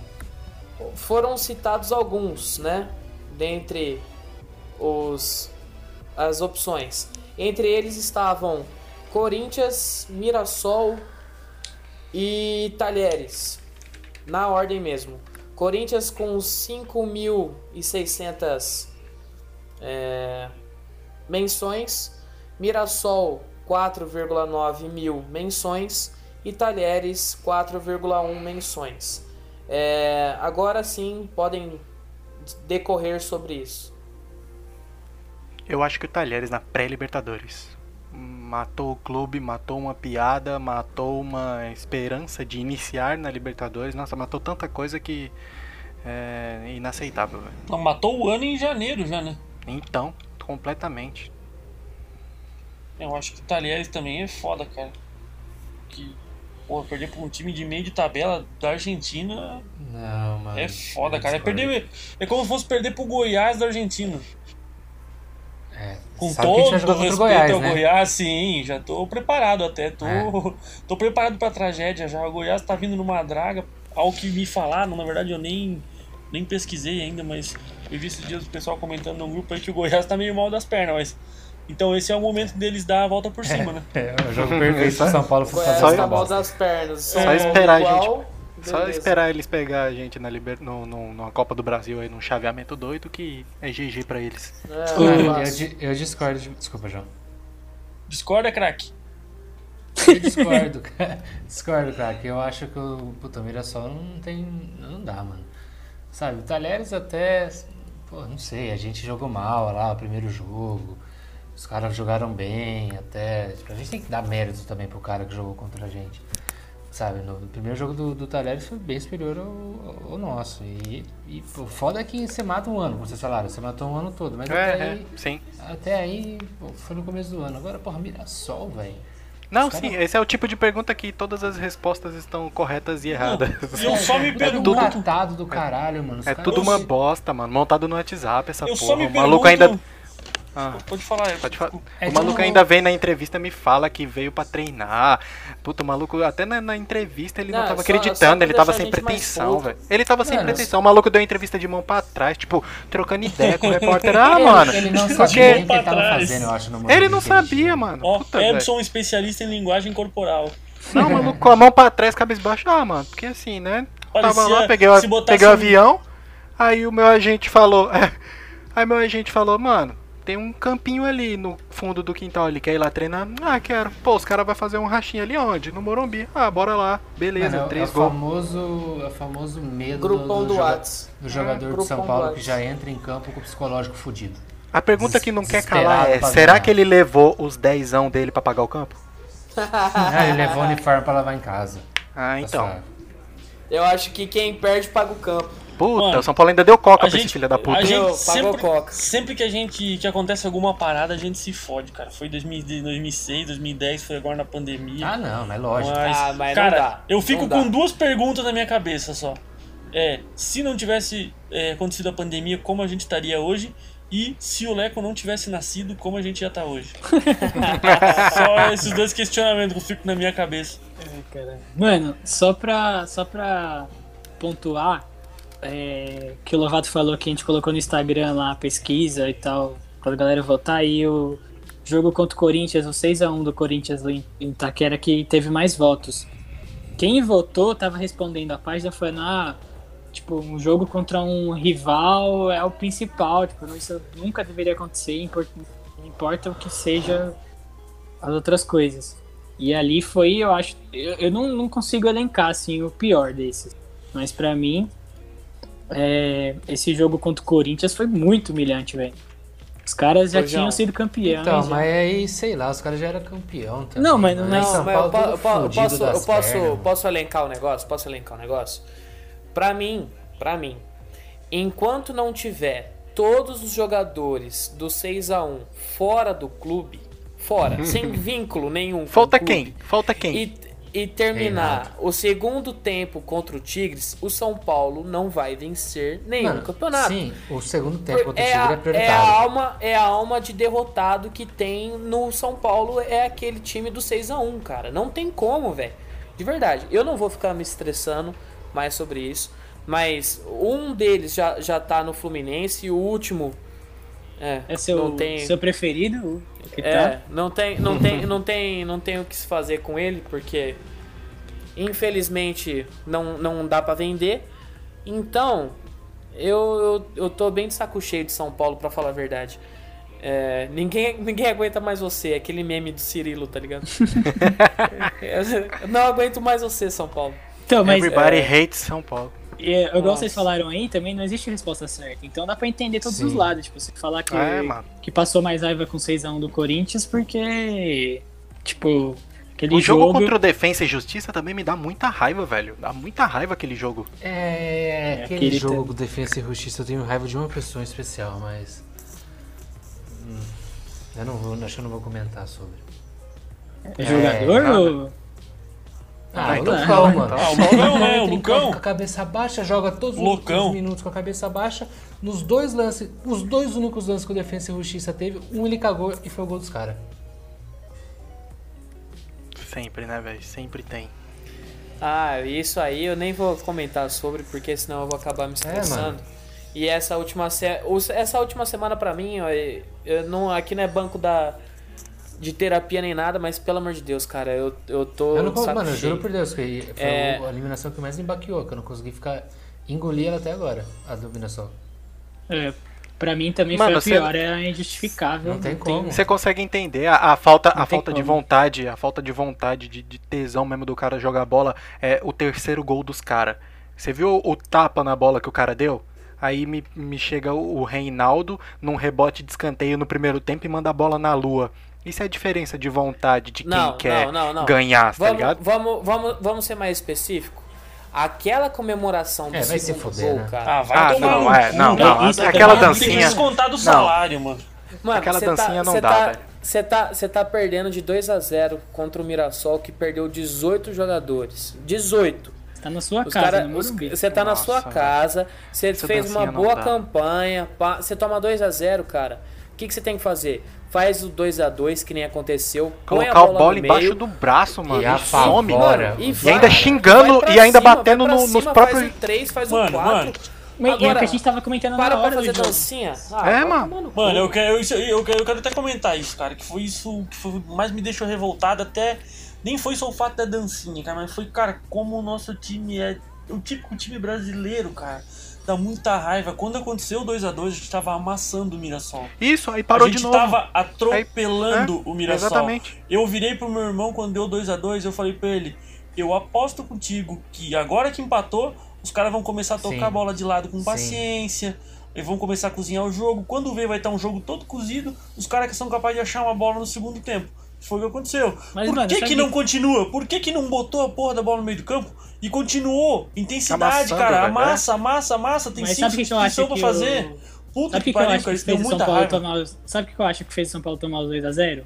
Foram citados alguns, né? Dentre os as opções. Entre eles estavam Corinthians, Mirassol e Talheres. Na ordem mesmo. Corinthians com 5.600 é, menções, Mirassol 4,9 mil menções e Talheres 4,1 menções. É, agora sim podem decorrer sobre isso.
Eu acho que o Talheres na pré-Libertadores. Matou o clube, matou uma piada, matou uma esperança de iniciar na Libertadores. Nossa, matou tanta coisa que é inaceitável, velho.
Não, matou o ano em janeiro já, né?
Então, completamente.
Eu acho que o Talheres também é foda, cara. Que, pô, perder pra um time de meio de tabela da Argentina
Não, mano.
é foda, cara. É, perder, é como se fosse perder pro Goiás da Argentina.
É,
Com
sabe gente
todo o respeito
Goiás,
ao
né?
Goiás, sim, já tô preparado até. Tô,
É. <laughs>
tô preparado pra tragédia já. O Goiás tá vindo numa draga. Ao que me falaram, na verdade eu nem, nem pesquisei ainda, mas eu vi esses dias o pessoal comentando no grupo aí que o Goiás tá meio mal das pernas, mas. Então esse é o momento deles dar a volta por cima, né? <laughs>
É, o jogo perfeito São Paulo foi
Goiás
fazer
tá mal das pernas. São
Só
Paulo
esperar a
igual,
Só esperar eles pegar a gente na liber... no, no, numa Copa do Brasil aí, num chaveamento doido, que é GG pra eles.
É,
eu, di- eu discordo. de- Desculpa, João.
Discorda, craque?
Eu discordo, <laughs> cara. Discordo, cara. Que eu acho que o puta, Mirassol não tem. Não dá, mano. Sabe, o Talheres até. Pô, não sei, a gente jogou mal lá o primeiro jogo. Os caras jogaram bem, até. tipo, A gente tem que dar mérito também pro cara que jogou contra a gente. Sabe, no primeiro jogo do, do Talheres foi bem superior ao, ao nosso. E, e o foda é que você mata um ano, como vocês falaram, você matou um ano todo. Mas até
É, é,
aí,
sim.
até aí pô, foi no começo do ano. Agora, porra, Mirassol, velho.
Não, sim, esse é o tipo de pergunta que todas as respostas estão corretas e erradas.
E eu só me
É tudo
pergunto.
do caralho, mano. Os
É
caras-
tudo uma bosta, mano. Montado no WhatsApp essa
Eu só
porra. O maluco
pergunto.
ainda. Ah,
Pode falar,
pode falar.
É
o maluco
tipo-
ainda vem na entrevista e me fala que veio pra treinar. Puta, o maluco, até na, na entrevista ele não,
Não,
tava
só- só
acreditando,
pra
ele tava sem
a
pretensão, velho. Ele tava sem pretensão. O maluco deu entrevista de mão pra trás, tipo, trocando ideia com o <laughs> repórter. Ah,
Ele-
mano.
Ele não
porque-
sabia o que ele tava
trás.
fazendo, eu acho. No
Ele não sabia, mano.
Ó,
Puta.
Ebson, especialista em linguagem corporal.
Não, maluco, com a mão pra trás, cabeça baixa. Ah, mano, porque assim, né? Tava
Parecia-
lá, peguei, o- peguei o
um-
avião, aí o meu agente falou. <laughs> aí meu agente falou, mano, tem um campinho ali no fundo do quintal ali, quer ir lá treinar? Ah, quero. Pô, os caras vão fazer um rachinho ali onde? No Morumbi. Ah, bora lá. Beleza,
Mano, é, o- é
três
o
gols.
famoso, é o famoso medo
Grupão do
joga-
Whats.
do jogador de
grupão
São
do
Paulo que já entra em campo com o psicológico fudido.
A pergunta que não quer calar é, será
ganhar.
que ele levou os dezão dele pra pagar o campo? <laughs>
Ah, ele levou o uniforme pra lavar em casa.
Ah,
Tá
então.
Eu acho que quem perde paga o campo.
Puta,
Mano,
o São Paulo ainda deu coca pra esse
gente,
filho da puta.
a gente
Pagou
sempre,
coca.
sempre que a gente que acontece alguma parada, a gente se fode, cara. Foi 2000 2006, 2010, foi agora na pandemia.
Ah, não, mas lógico.
Mas,
Ah, mas não
cara,
dá,
eu fico com duas perguntas na minha cabeça só. É, se não tivesse é, acontecido a pandemia, como a gente estaria hoje? E se o Leco não tivesse nascido, como a gente já tá hoje? <laughs> só esses dois questionamentos que eu fico na minha cabeça.
Mano, só pra, só pra pontuar, é, que o Lovato falou que a gente colocou no Instagram lá a pesquisa e tal, pra galera votar, e o jogo contra o Corinthians, o 6x1 do Corinthians em Itaquera, que teve mais votos. Quem votou tava respondendo a página falando, ah, tipo, um jogo contra um rival é o principal, tipo, isso nunca deveria acontecer, impor- não importa o que seja as outras coisas. E ali foi, eu acho, eu, eu não, não consigo elencar assim o pior desses, mas pra mim é, esse jogo contra o Corinthians foi muito humilhante, velho. Os caras já
Ô,
tinham sido campeões.
Então,
já.
mas aí, sei lá, os caras já eram campeão também.
Não, mas-
né?
Não, mas
Paulo
eu, po- eu posso, eu posso,
pernas,
posso elencar o negócio? Posso elencar o negócio? Pra mim, pra mim, enquanto não tiver todos os jogadores do 6 a 1 fora do clube, fora, sem vínculo nenhum. com
Falta
o clube,
quem? Falta quem?
E, e terminar o segundo tempo contra o Tigres, o São Paulo não vai vencer nenhum
Mano,
campeonato.
Sim, o segundo tempo contra o
É
Tigre
a,
é
é, a
prioritário.
alma, é a alma de derrotado que tem no São Paulo, é aquele time do 6 a 1 cara. Não tem como, velho. De verdade. Eu não vou ficar me estressando mais sobre isso. Mas um deles já, já tá no Fluminense e o último. É,
É seu,
não tem,
seu preferido?
É,
tá?
não tem, não tem, <laughs> não tem, não tem o que se fazer com ele, porque infelizmente não, não dá pra vender. Então, eu, eu, eu tô bem de saco cheio de São Paulo, pra falar a verdade. É, ninguém, <laughs> ninguém aguenta mais você, aquele meme do Cirilo, tá ligado? <laughs> Não aguento mais você, São Paulo.
Então, mas
Everybody
é-
hates São Paulo.
É, igual
Nossa.
vocês falaram aí, também não existe resposta certa. Então dá pra entender todos
Sim.
os lados. Tipo, você falar que,
É,
que passou mais raiva com 6x1 do Corinthians porque, tipo, aquele
O jogo,
jogo...
contra o Defensa e Justiça também me dá muita raiva, velho. Dá muita raiva aquele jogo.
É,
É,
aquele
aquele
jogo
tem-
Defensa e Justiça eu tenho raiva de uma pessoa em especial, mas. Hum, Eu não vou, acho que eu não vou comentar sobre.
É jogador
nada.
ou...
Ah,
Ah,
então
então
calma,
tá.
mano.
Ah, o <laughs> Lucão, né? O Lucão.
Com a cabeça baixa, joga todos os
Lucão.
últimos minutos com a cabeça baixa. Nos dois lances, os dois únicos lances que o Defensa e Justiça teve, um ele cagou e foi o gol dos caras.
Sempre, né, velho? Sempre tem.
Ah, isso aí eu nem vou comentar sobre, porque senão eu vou acabar me estressando.
mano.
e essa última, se... os- essa última semana pra mim, eu não, aqui não é banco da de terapia nem nada, mas pelo amor de Deus, cara, eu, eu tô.
Eu não,
saco
mano, eu juro por Deus que foi
É.
a eliminação que mais me baqueou, que eu não consegui ficar. engolir ela até agora, a do Mirassol.
É, pra mim também
Mano,
foi a pior,
você-
é injustificável.
Não tem como.
Você consegue entender a, a falta,
Não
a falta de vontade, a falta de vontade, de, de tesão mesmo do cara jogar bola é o terceiro gol dos caras. Você viu o, o tapa na bola que o cara deu? Aí me, me chega o, o Reinaldo num rebote de escanteio no primeiro tempo e manda a bola na lua. Isso é a diferença de vontade de quem
Não,
quer
não, não, não.
ganhar, tá
Vamos,
ligado?
vamos, vamos, vamos ser mais específico. Aquela comemoração do
É, vai se foder,
gol,
né?
cara.
Ah, vai
Ah,
tomar
não,
no
é, não, não,
isso
aquela
é-
Tem que
dancinha.
descontar do
Não.
salário, mano.
Mano,
Aquela
cê
dancinha não
cê
dá,
tá,
velho.
Você tá, cê tá perdendo de 2 a 0 contra o Mirassol, que perdeu 18 jogadores. 18.
Tá na sua
Os
casa,
você tá na
Nossa,
sua
velho.
casa, você fez uma
dancinha não
boa campanha, você toma 2 a 0 cara. O que, que você tem que fazer? Faz o 2 a 2 que nem aconteceu.
Colocar
a
o
bola
bola embaixo do braço, mano.
E
E some,
mano,
E
vai,
ainda xingando e ainda
cima,
batendo no- nos
cima,
próprios-
Faz o 3, faz
Mano,
o 4.
mano.
E é o que
Agora,
a gente tava comentando
para
na hora do
fazer
jogo.
dancinha.
É,
vai
mano.
tomar no cu.
Mano, eu quero, isso- eu, quero, eu quero até comentar isso, cara. Que foi isso que foi, mais me deixou revoltado. Até. Nem foi só o fato da dancinha, cara. Mas foi, cara, como o nosso time é. O típico time brasileiro, cara. Dá muita raiva. Quando aconteceu o 2x2, a gente tava amassando o Mirassol.
Isso, aí parou
a gente
de novo.
tava atropelando
Aí- é,
o Mirassol.
Exatamente.
Eu virei pro meu irmão quando deu 2 a 2 eu falei pra ele, eu aposto contigo que agora que empatou, os caras vão começar a tocar
Sim.
a bola de lado com
Sim.
paciência, e vão começar a cozinhar o jogo. Quando vê vai estar um jogo todo cozido, os caras que são capazes de achar uma bola no segundo tempo. Foi o que aconteceu.
Mas,
Por
mano,
que, que não continua? Por que, que não botou a porra da bola no meio do campo e continuou? Intensidade,
Amassando,
cara.
velho,
Amassa, amassa, amassa. Tem
Mas
cinco
sabe o que, eu que
pra fazer.
o-
Puta
Sabe o
que
que, que eu
pariu,
acho
cara.
que
Isso deu
fez o São
muita
Paulo
raiva.
tomar. Sabe o que eu acho que fez o São Paulo tomar os 2x0?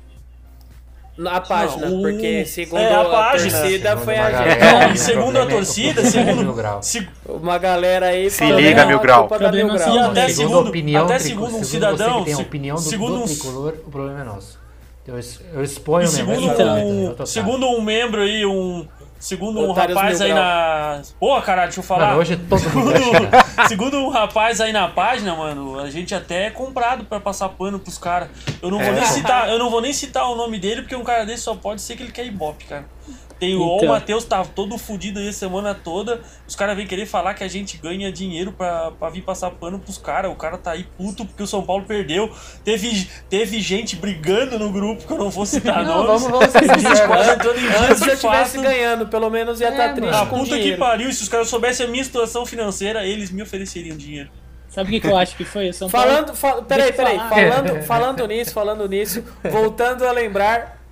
Na página,
Não,
porque segundo
é, a
a,
página.
torcida
Segundo
foi
uma
a
galera,
gente.
É,
o
e segundo a
é-
torcida,
é
segundo-. Se-
Uma galera aí
Se
falando,
liga,
"Ah,
Mil
a
Grau."
Mil
sim,
até
segundo, a opinião
até
trico-
segundo um cidadão,
a
segundo
do
um-
tricolor, o problema é nosso. Eu, eu exponho mesmo.
segundo, um,
otário.
segundo um membro aí, um. Segundo um
Otários
rapaz aí na. Porra, caralho, deixa eu falar.
Mano, hoje todo mundo
segundo, <laughs> segundo um rapaz aí na página, mano, a gente até é comprado pra passar pano pros caras. Eu não vou
É.
nem citar, eu não vou nem citar o nome dele, porque um cara desse só pode ser que ele quer ibope, cara. Tem o
Então.
Matheus tá todo fudido aí a semana toda. Os caras vêm querer falar que a gente ganha dinheiro pra, pra vir passar pano pros caras. O cara tá aí puto porque o São Paulo perdeu. Teve, teve gente brigando no grupo que eu não vou citar <laughs>
Não,
nomes.
vamos, vamos ser <laughs>
gente
sinceros.
quase entrando em
Antes
dias
eu estivesse ganhando, pelo menos ia estar
É,
triste
mano.
Ah, puta que
dinheiro.
pariu, se os caras soubessem a minha situação financeira, eles me ofereceriam dinheiro.
Sabe o que, que eu acho que foi? São Paulo...
Falando, fa peraí, peraí, falando, falando nisso, falando nisso, voltando a lembrar,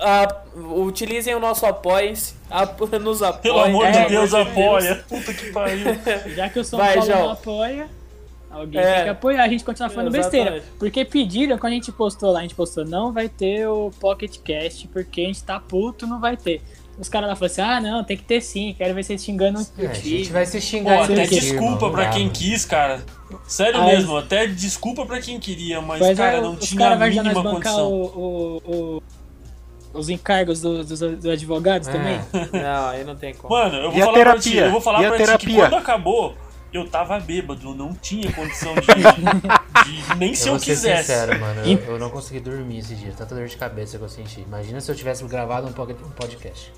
a- utilizem o nosso apoia-se, ap- <laughs> nos apoiem.
Pelo amor
É,
de Deus, apoia. Puta que pariu. <laughs>
Já que o São
Vai,
Paulo
João.
não apoia, alguém
É.
tem que apoiar. A gente continua falando
Exatamente.
besteira. Porque pediram, quando a gente postou lá, a gente postou, não vai ter o Pocket Cast, porque a gente tá puto, não vai ter. Os caras lá falaram assim, ah, não, tem que ter sim, quero ver vocês xingando o
É, a
time.
gente vai se
Pô,
xingar
até
entre si,
desculpa
irmão,
pra quem quis, cara. Sério
Aí-
mesmo, até desculpa pra quem queria, mas,
Mas
cara,
aí
não tinha
caras
a mínima condição.
o, o- o- os encargos dos dos- dos advogados
É.
também. <laughs>
Não, aí não tem como.
Mano, eu vou
E a
falar pra ti, eu vou falar
E a
pra ti que quando acabou, eu tava bêbado, eu não tinha condição de, de- nem se
Eu
eu,
vou ser
quisesse.
sincero, mano. Eu, eu não consegui dormir esse dia. Tanta dor de cabeça que eu senti. Imagina se eu tivesse gravado um podcast.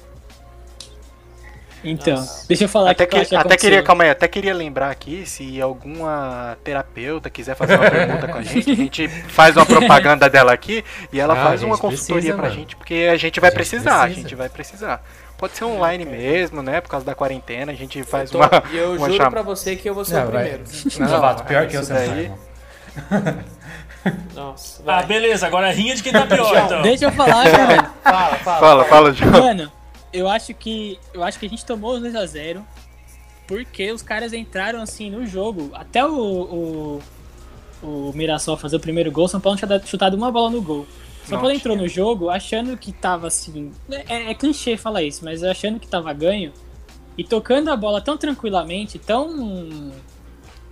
Então, deixa eu falar
Até,
que eu
que,
que
até queria, calma aí, até queria lembrar aqui, se alguma terapeuta quiser fazer uma pergunta com a gente, a gente faz uma propaganda dela aqui e ela
Ah,
faz
a
uma consultoria
precisa,
pra
mano.
gente, porque a gente vai
A gente
precisar, a
precisa.
gente vai precisar. Pode ser online mesmo, né? Por causa da quarentena, a gente faz
Tô-
uma,
eu
uma
juro
chama-
pra você que eu vou ser
Não,
o primeiro. <laughs>
Não,
Novato, pior que eu,
daí-
vai.
Nossa,
Ah,
vai.
beleza, agora rinha de quem tá pior, então.
Deixa eu falar, cara.
Fala, fala.
Fala, fala, João.
Mano, eu acho que. Eu acho que a gente tomou os 2x0 porque os caras entraram assim no jogo. Até o, o, o Mirassol fazer o primeiro gol, o São Paulo tinha chutado uma bola no gol. O São Paulo entrou no jogo achando que tava assim. É, é clichê falar isso, mas achando que tava ganho. E tocando a bola tão tranquilamente, tão.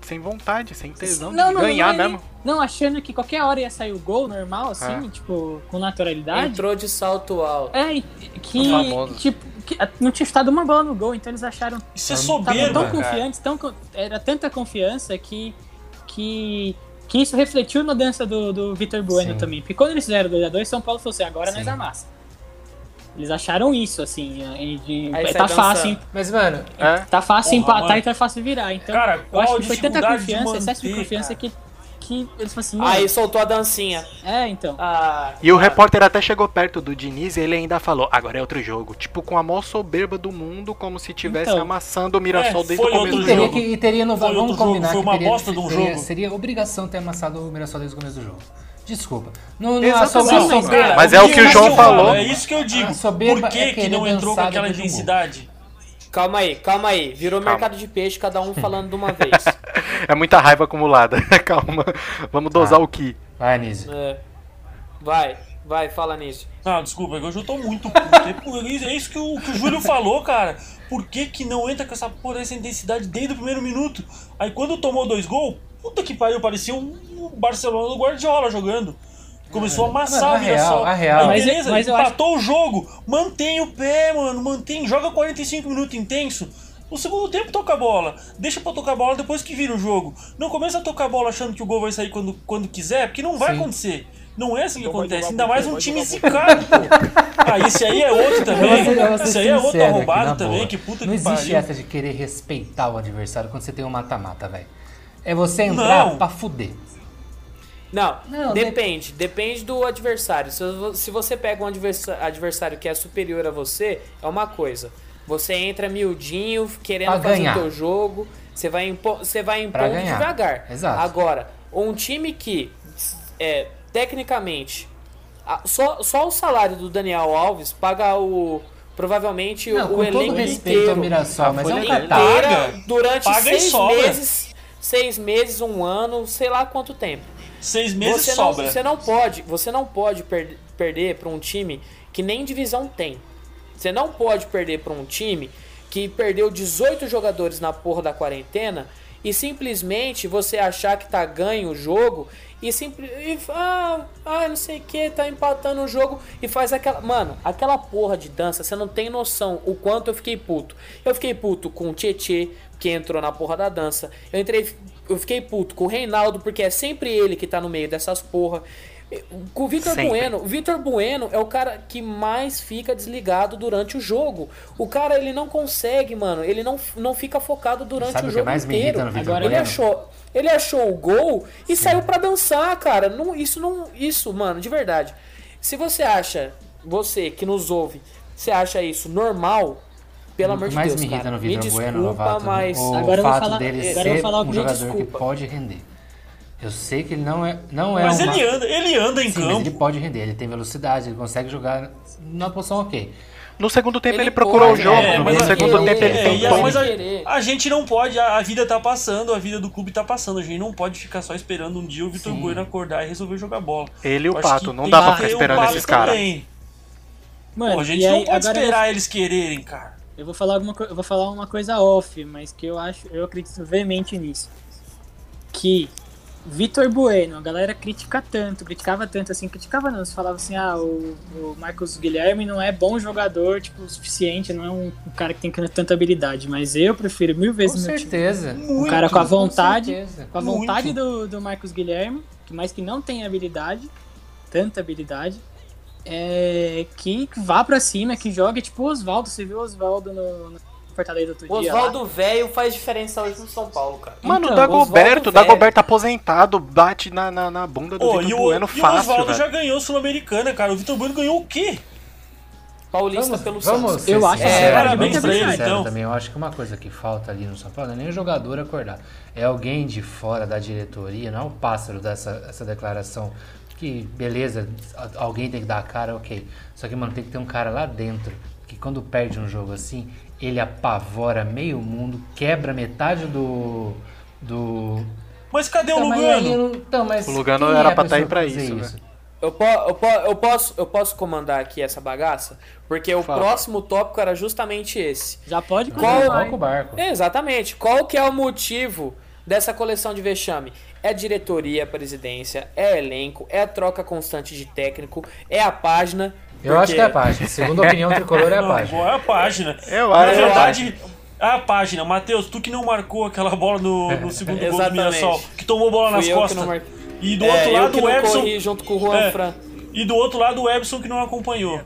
Sem vontade, sem tesão
Não,
de
não,
ganhar
não é
mesmo.
Não, achando que qualquer hora ia sair o gol normal, assim,
É.
tipo, com naturalidade.
Entrou de salto alto.
É, e- que, tipo, que não tinha chutado uma bola no gol, então eles acharam
Isso é soberba,
tão confiantes, tão, era tanta confiança que, que, que isso refletiu na dança do, do Vitor Bueno
Sim.
também. Porque quando eles fizeram 2x2, São Paulo falou assim, agora nós
Sim.
amassa. Eles acharam isso, assim, e de-
Aí
tá fácil.
Mas, mano,
É?
tá fácil
Porra,
empatar
mano.
e tá fácil virar. Então,
Cara,
eu acho que foi tanta confiança, excesso de
manter,
confiança
cara?
que, que eles assim,
Aí soltou a dancinha.
é, então.
Ah,
E o repórter até chegou perto do Diniz e ele ainda falou, agora é outro jogo. Tipo, com a maior soberba do mundo, como se tivesse
Então.
amassando o Mirassol
É,
desde o começo do
teria
jogo.
que, e teria no Vamos
outro jogo,
combinar
foi
que
uma
teria,
bosta de um jogo.
Seria obrigação ter amassado o Mirassol desde o começo do jogo. Desculpa. Não, não, a soberba,
Não, mas,
é o que o João falou.
É isso que eu digo. Por que,
é
que não entrou com aquela intensidade?
Calma aí, calma aí. Virou
Calma.
mercado de peixe, cada um falando de uma vez. <laughs>
É muita raiva acumulada. <laughs> Calma. Vamos dosar
Ah.
o que.
Vai, Anísio.
É. Vai, vai, fala nisso.
Ah, desculpa, é que hoje eu tô muito puto. É É isso que o, que o Júlio falou, cara. Por que, que não entra com essa porra dessa intensidade desde o primeiro minuto? Aí quando tomou dois gols, puta que pariu, parecia um, Barcelona do Guardiola jogando. Começou a amassar
Mano, a
o
real- a real-
Aí,
Mas-
beleza,
mas acho-
empatou o jogo. Mantém o pé, mano. Mantém. Joga 45 minutos intenso. No segundo tempo toca a bola. Deixa pra tocar a bola depois que vira o jogo. Não começa a tocar a bola achando que o gol vai sair quando, quando quiser, porque não vai
Sim.
acontecer. Não é assim que
Então
acontece. Ainda mais um time zicado, pô. Ah, esse aí é outro também. Esse aí é outro
aqui,
arrombado também,
boa.
que puta
Não
que
existe
pariu.
essa de querer respeitar o adversário quando você tem um mata-mata, velho. É você entrar
Não.
pra fuder.
Não,
Não,
depende. Depende do adversário. Se, vo- se você pega um adversário que é superior a você, é uma coisa. Você entra miudinho, querendo
Pra
fazer
ganhar.
o teu jogo. Você vai, impo você vai impondo devagar.
Exato.
Agora, um time que, é, tecnicamente, a- só, só o salário do Daniel Alves paga o. Provavelmente
Não,
o
com todo
elenco
respeito ao
inteiro
Mirassol, mas é um
inteira
Paga.
durante
Paga
seis meses, seis meses, um ano, sei lá quanto tempo.
Seis meses
Você não,
sobra.
você não pode, você não pode per- perder para um time que nem divisão tem. Você não pode perder para um time que perdeu 18 jogadores na porra da quarentena e simplesmente você achar que tá ganho o jogo e simples e, ah, ah, não sei o que, tá empatando o jogo e faz aquela, mano, aquela porra de dança, você não tem noção o quanto eu fiquei puto. Eu fiquei puto com o Tietê, que entrou na porra da dança. Eu entrei, eu fiquei puto com o Reinaldo, porque é sempre ele que tá no meio dessas porra. Com o Vitor
Sempre.
Bueno, o Vitor Bueno é o cara que mais fica desligado durante o jogo. O cara, ele não consegue, mano. Ele não, não fica focado durante
Sabe
o
o que
jogo
mais me
inteiro.
irrita no Vitor
Agora, ele
Bueno?
achou, ele achou o gol e saiu pra dançar, cara. Não, isso não, isso, mano, de verdade. Se você acha, você que nos ouve, você acha isso normal, pelo
O
amor
que
de
mais
Deus,
me irrita
cara.
no
Me
Vitor Bueno, Lovato,
mas
o
Agora eu vou
fato
falar-
dele
agora eu vou
ser
falar
um jogador que
desculpa.
pode render. Eu sei que ele não é, não é
Mas
uma...
ele anda, ele anda em
Sim, mas
campo.
ele pode render, ele tem velocidade, ele consegue jogar na posição ok.
No segundo tempo ele,
Ele
procurou
pode,
o jogo.
é,
no segundo
ele-
tempo ele
é,
tentou.
a- mas a,
querer.
a gente não pode, a, a vida tá passando, a vida do clube tá passando. A gente não pode ficar só esperando um dia o Vitor. Bueno acordar e resolver jogar bola.
Ele e o Pato, não dá pra ficar esperando esses caras.
também.
Mano,
Pô, a gente
e
não
aí,
pode
agora eu
esperar eles quererem, cara.
Eu vou falar alguma eu vou falar uma coisa off, mas que eu acho, eu acredito veemente nisso. Que Vitor Bueno, a galera critica tanto, criticava tanto assim, criticava não, se falava assim, ah, o, o Marcos Guilherme não é bom jogador, tipo, o suficiente, não é um, um cara que tem tanta habilidade, mas eu prefiro mil
Com
vezes meu time.
certeza.
Um cara com a vontade,
certeza.
com a
Muito.
vontade do, do Marcos Guilherme, que mais que não tem habilidade, tanta habilidade, é, que vá pra cima, que jogue tipo o Oswaldo. Você viu o Oswaldo no, no Fortaleza outro
O
dia?
Oswaldo velho faz diferença hoje no São Paulo, cara.
Mano, o
Então,
Dagoberto, Dagoberto aposentado, bate na, na, na bunda do
Pô,
Vitor
o,
Bueno
e o
fácil,
Oswaldo
velho.
já ganhou Sul-Americana, cara. O Vitor Bueno ganhou o quê?
Paulista
Vamos,
pelo
vamos
Santos.
ser
Eu acho é,
vamos
parabéns pra ele, então.
também. Eu acho que uma coisa que falta ali no São Paulo não é nem o jogador acordar. É alguém de fora da diretoria, não é o pássaro dessa essa declaração. Que beleza, alguém tem que dar a cara, ok. Só que, mano, tem que ter um cara lá dentro que quando perde um jogo assim, ele apavora meio mundo, quebra metade do. do.
Mas cadê o
Então, aí
Lugano?
eu não- então, mas
O Lugano era
é
pra tá aí
pessoa
pra
fazer
isso, velho.
Eu, po- eu, po- eu posso, eu posso comandar aqui essa bagaça? Porque o
Fala.
próximo tópico era justamente esse.
Já pode
Qual-
começar.
Toca o barco.
Exatamente. Qual que é o motivo dessa coleção de vexame? É diretoria, presidência, é elenco, é a troca constante de técnico, é a página.
Eu acho que é a página. Segundo a opinião tricolor, é a <laughs>
Não,
página.
boa, é a página.
Eu
Na
acho. eu
verdade, é a página. Matheus, tu que não marcou aquela bola no, no segundo gol do. Mirassol, que tomou bola nas costas. E do
É,
outro lado o
corri junto com o Juan
É.
Fran.
E do outro lado o Ebson que não acompanhou.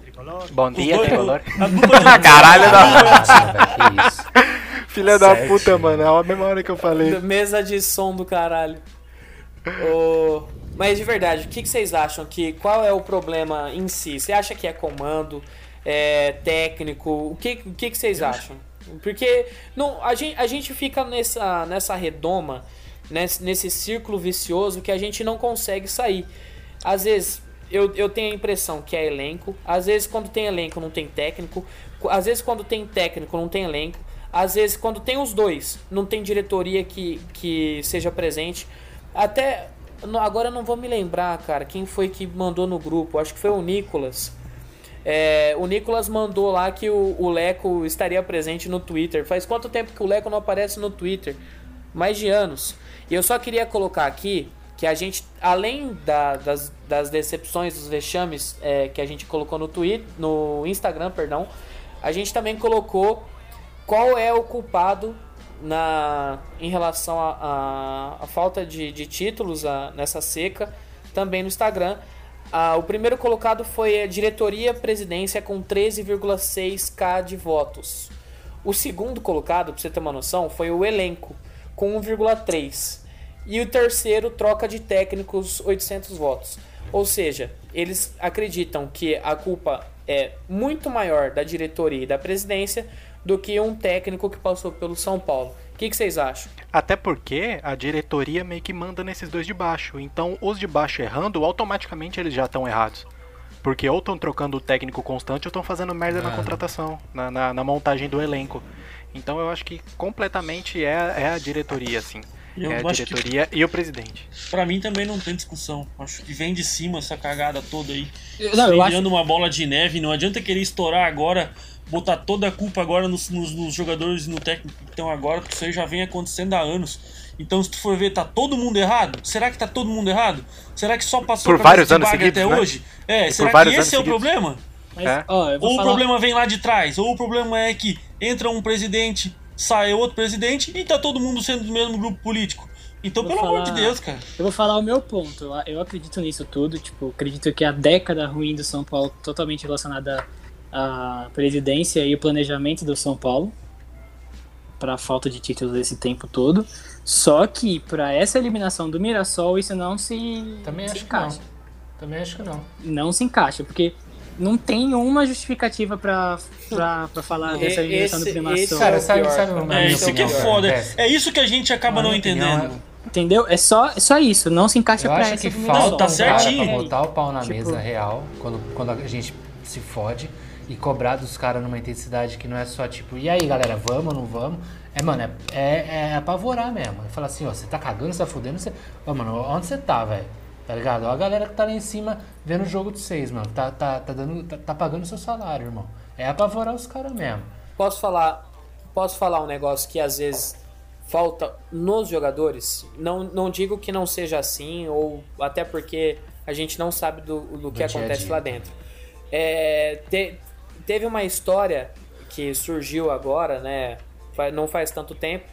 Bom dia,
dois-
tricolor.
a dupla <laughs> de-
Caralho, da...
Que isso. <laughs>
filha da puta, mano. É a mesma hora que eu falei.
Mesa de som do caralho. Ô, Mas de verdade, o que, que vocês acham? Que, qual é o problema em si? Você acha que é comando? É técnico? O que, o que, que vocês acham? Porque não, a, gente, a gente fica nessa, nessa redoma, nesse, nesse círculo vicioso que a gente não consegue sair. às vezes eu, eu tenho a impressão que é elenco, às vezes quando tem elenco não tem técnico, às vezes quando tem técnico não tem elenco, às vezes quando tem os dois não tem diretoria que, que seja presente. Até agora eu não vou me lembrar, cara, quem foi que mandou no grupo, acho que foi o Nicolas. É, o Nicolas mandou lá que o, o Leco estaria presente no Twitter. Faz quanto tempo que o Leco não aparece no Twitter? Mais de anos. E eu só queria colocar aqui que a gente, além da- das, das decepções, dos vexames é, que a gente colocou no Twitter, no Instagram, perdão, a gente também colocou qual é o culpado na, em relação à falta de, de títulos a- nessa seca, também no Instagram. O primeiro colocado foi a diretoria presidência com 13,6k de votos. O segundo colocado, pra você ter uma noção, foi o elenco com 1,3. E o terceiro, troca de técnicos, 800 votos. Ou seja, eles acreditam que a culpa é muito maior da diretoria e da presidência do que um técnico que passou pelo São Paulo. O que, que vocês acham?
Até porque a diretoria meio que manda nesses dois de baixo. Então, os de baixo errando, automaticamente eles já estão errados. Porque ou estão trocando o técnico constante ou estão fazendo merda na
Ah.
contratação, na, na, na montagem do elenco. Então eu acho que completamente é, é a diretoria, assim.
Eu
é a
acho que-
diretoria e o presidente.
Pra mim também não tem discussão. Acho que vem de cima essa cagada toda aí.
Eu- não, eu acho-
uma bola de neve. Não adianta querer estourar agora, botar toda a culpa agora nos, nos- nos jogadores e no técnico que estão agora, porque isso aí já vem acontecendo há anos. Então, se tu for ver, tá todo mundo errado? Será que tá todo mundo errado? Será que só passou
Por vários anos seguidos,
até
né?
hoje? É,
E
será
por vários
que esse é o
anos seguidos.
problema?
Mas,
É.
ó,
Ou o
falar-
problema vem lá de trás, ou o problema é que entra um presidente, sai outro presidente e tá todo mundo sendo do mesmo grupo político. Então,
Vou
pelo amor de
falar-
Deus, cara.
Eu vou falar o meu ponto. Eu, eu acredito nisso tudo. Tipo, acredito que a década ruim do São Paulo totalmente relacionada à presidência e o planejamento do São Paulo para a falta de títulos esse tempo todo. Só que para essa eliminação do Mirassol isso não se,
Também
se
acho que
encaixa.
não. Também acho que não.
Não se encaixa, porque não tem uma justificativa para falar dessa eliminação
Esse-
do Mirassol.
Cara,
é o
sabe,
pior.
sabe
É, isso que é foda.
cara?
É isso que a gente acaba não
opinião,
entendendo.
Entendeu? É só, é só isso. Não se encaixa
Eu
para
acho
essa
que
eliminação.
falta
Não, tá
um cara
certinho.
pra botar o pau na
Tipo-
mesa real quando, quando a gente se fode e cobrar dos caras numa intensidade que não é só tipo, e aí galera, vamos ou não vamos? É, mano, é, é, é apavorar mesmo. É falar assim, ó, você tá cagando, você tá fudendo, você. Ô, mano, onde você tá, velho? Tá ligado? Ó, a galera que tá lá em cima vendo o jogo de vocês, mano. Tá, tá, tá, dando, tá, tá pagando seu salário, irmão. É apavorar os caras mesmo.
Posso falar, posso falar um negócio que às vezes falta nos jogadores? Não, não digo que não seja assim, ou até porque a gente não sabe do, do que
dia a
acontece
dia.
lá dentro. É, te- teve uma história que surgiu agora, né? Não faz tanto tempo,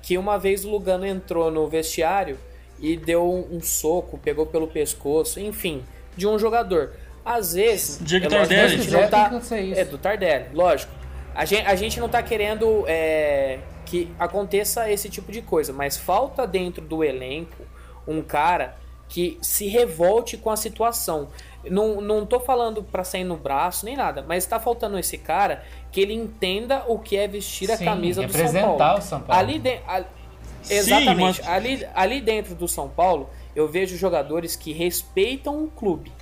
que uma vez o Lugano entrou no vestiário e deu um, soco, pegou pelo pescoço, enfim, de um jogador. Às vezes,
Diego
é lógico
Tardelli.
Já
não tá, é do Tardelli, lógico. A gente, a gente não tá querendo é, que aconteça esse tipo de coisa, mas falta dentro do elenco um cara que se revolte com a situação. Não, não tô falando pra sair no braço nem nada, mas tá faltando esse cara que ele entenda o que é vestir a
Sim,
camisa do São Paulo.
o São Paulo.
Ali de, a-
Sim,
exatamente.
mas-
Ali, ali dentro do São Paulo, eu vejo jogadores que respeitam o clube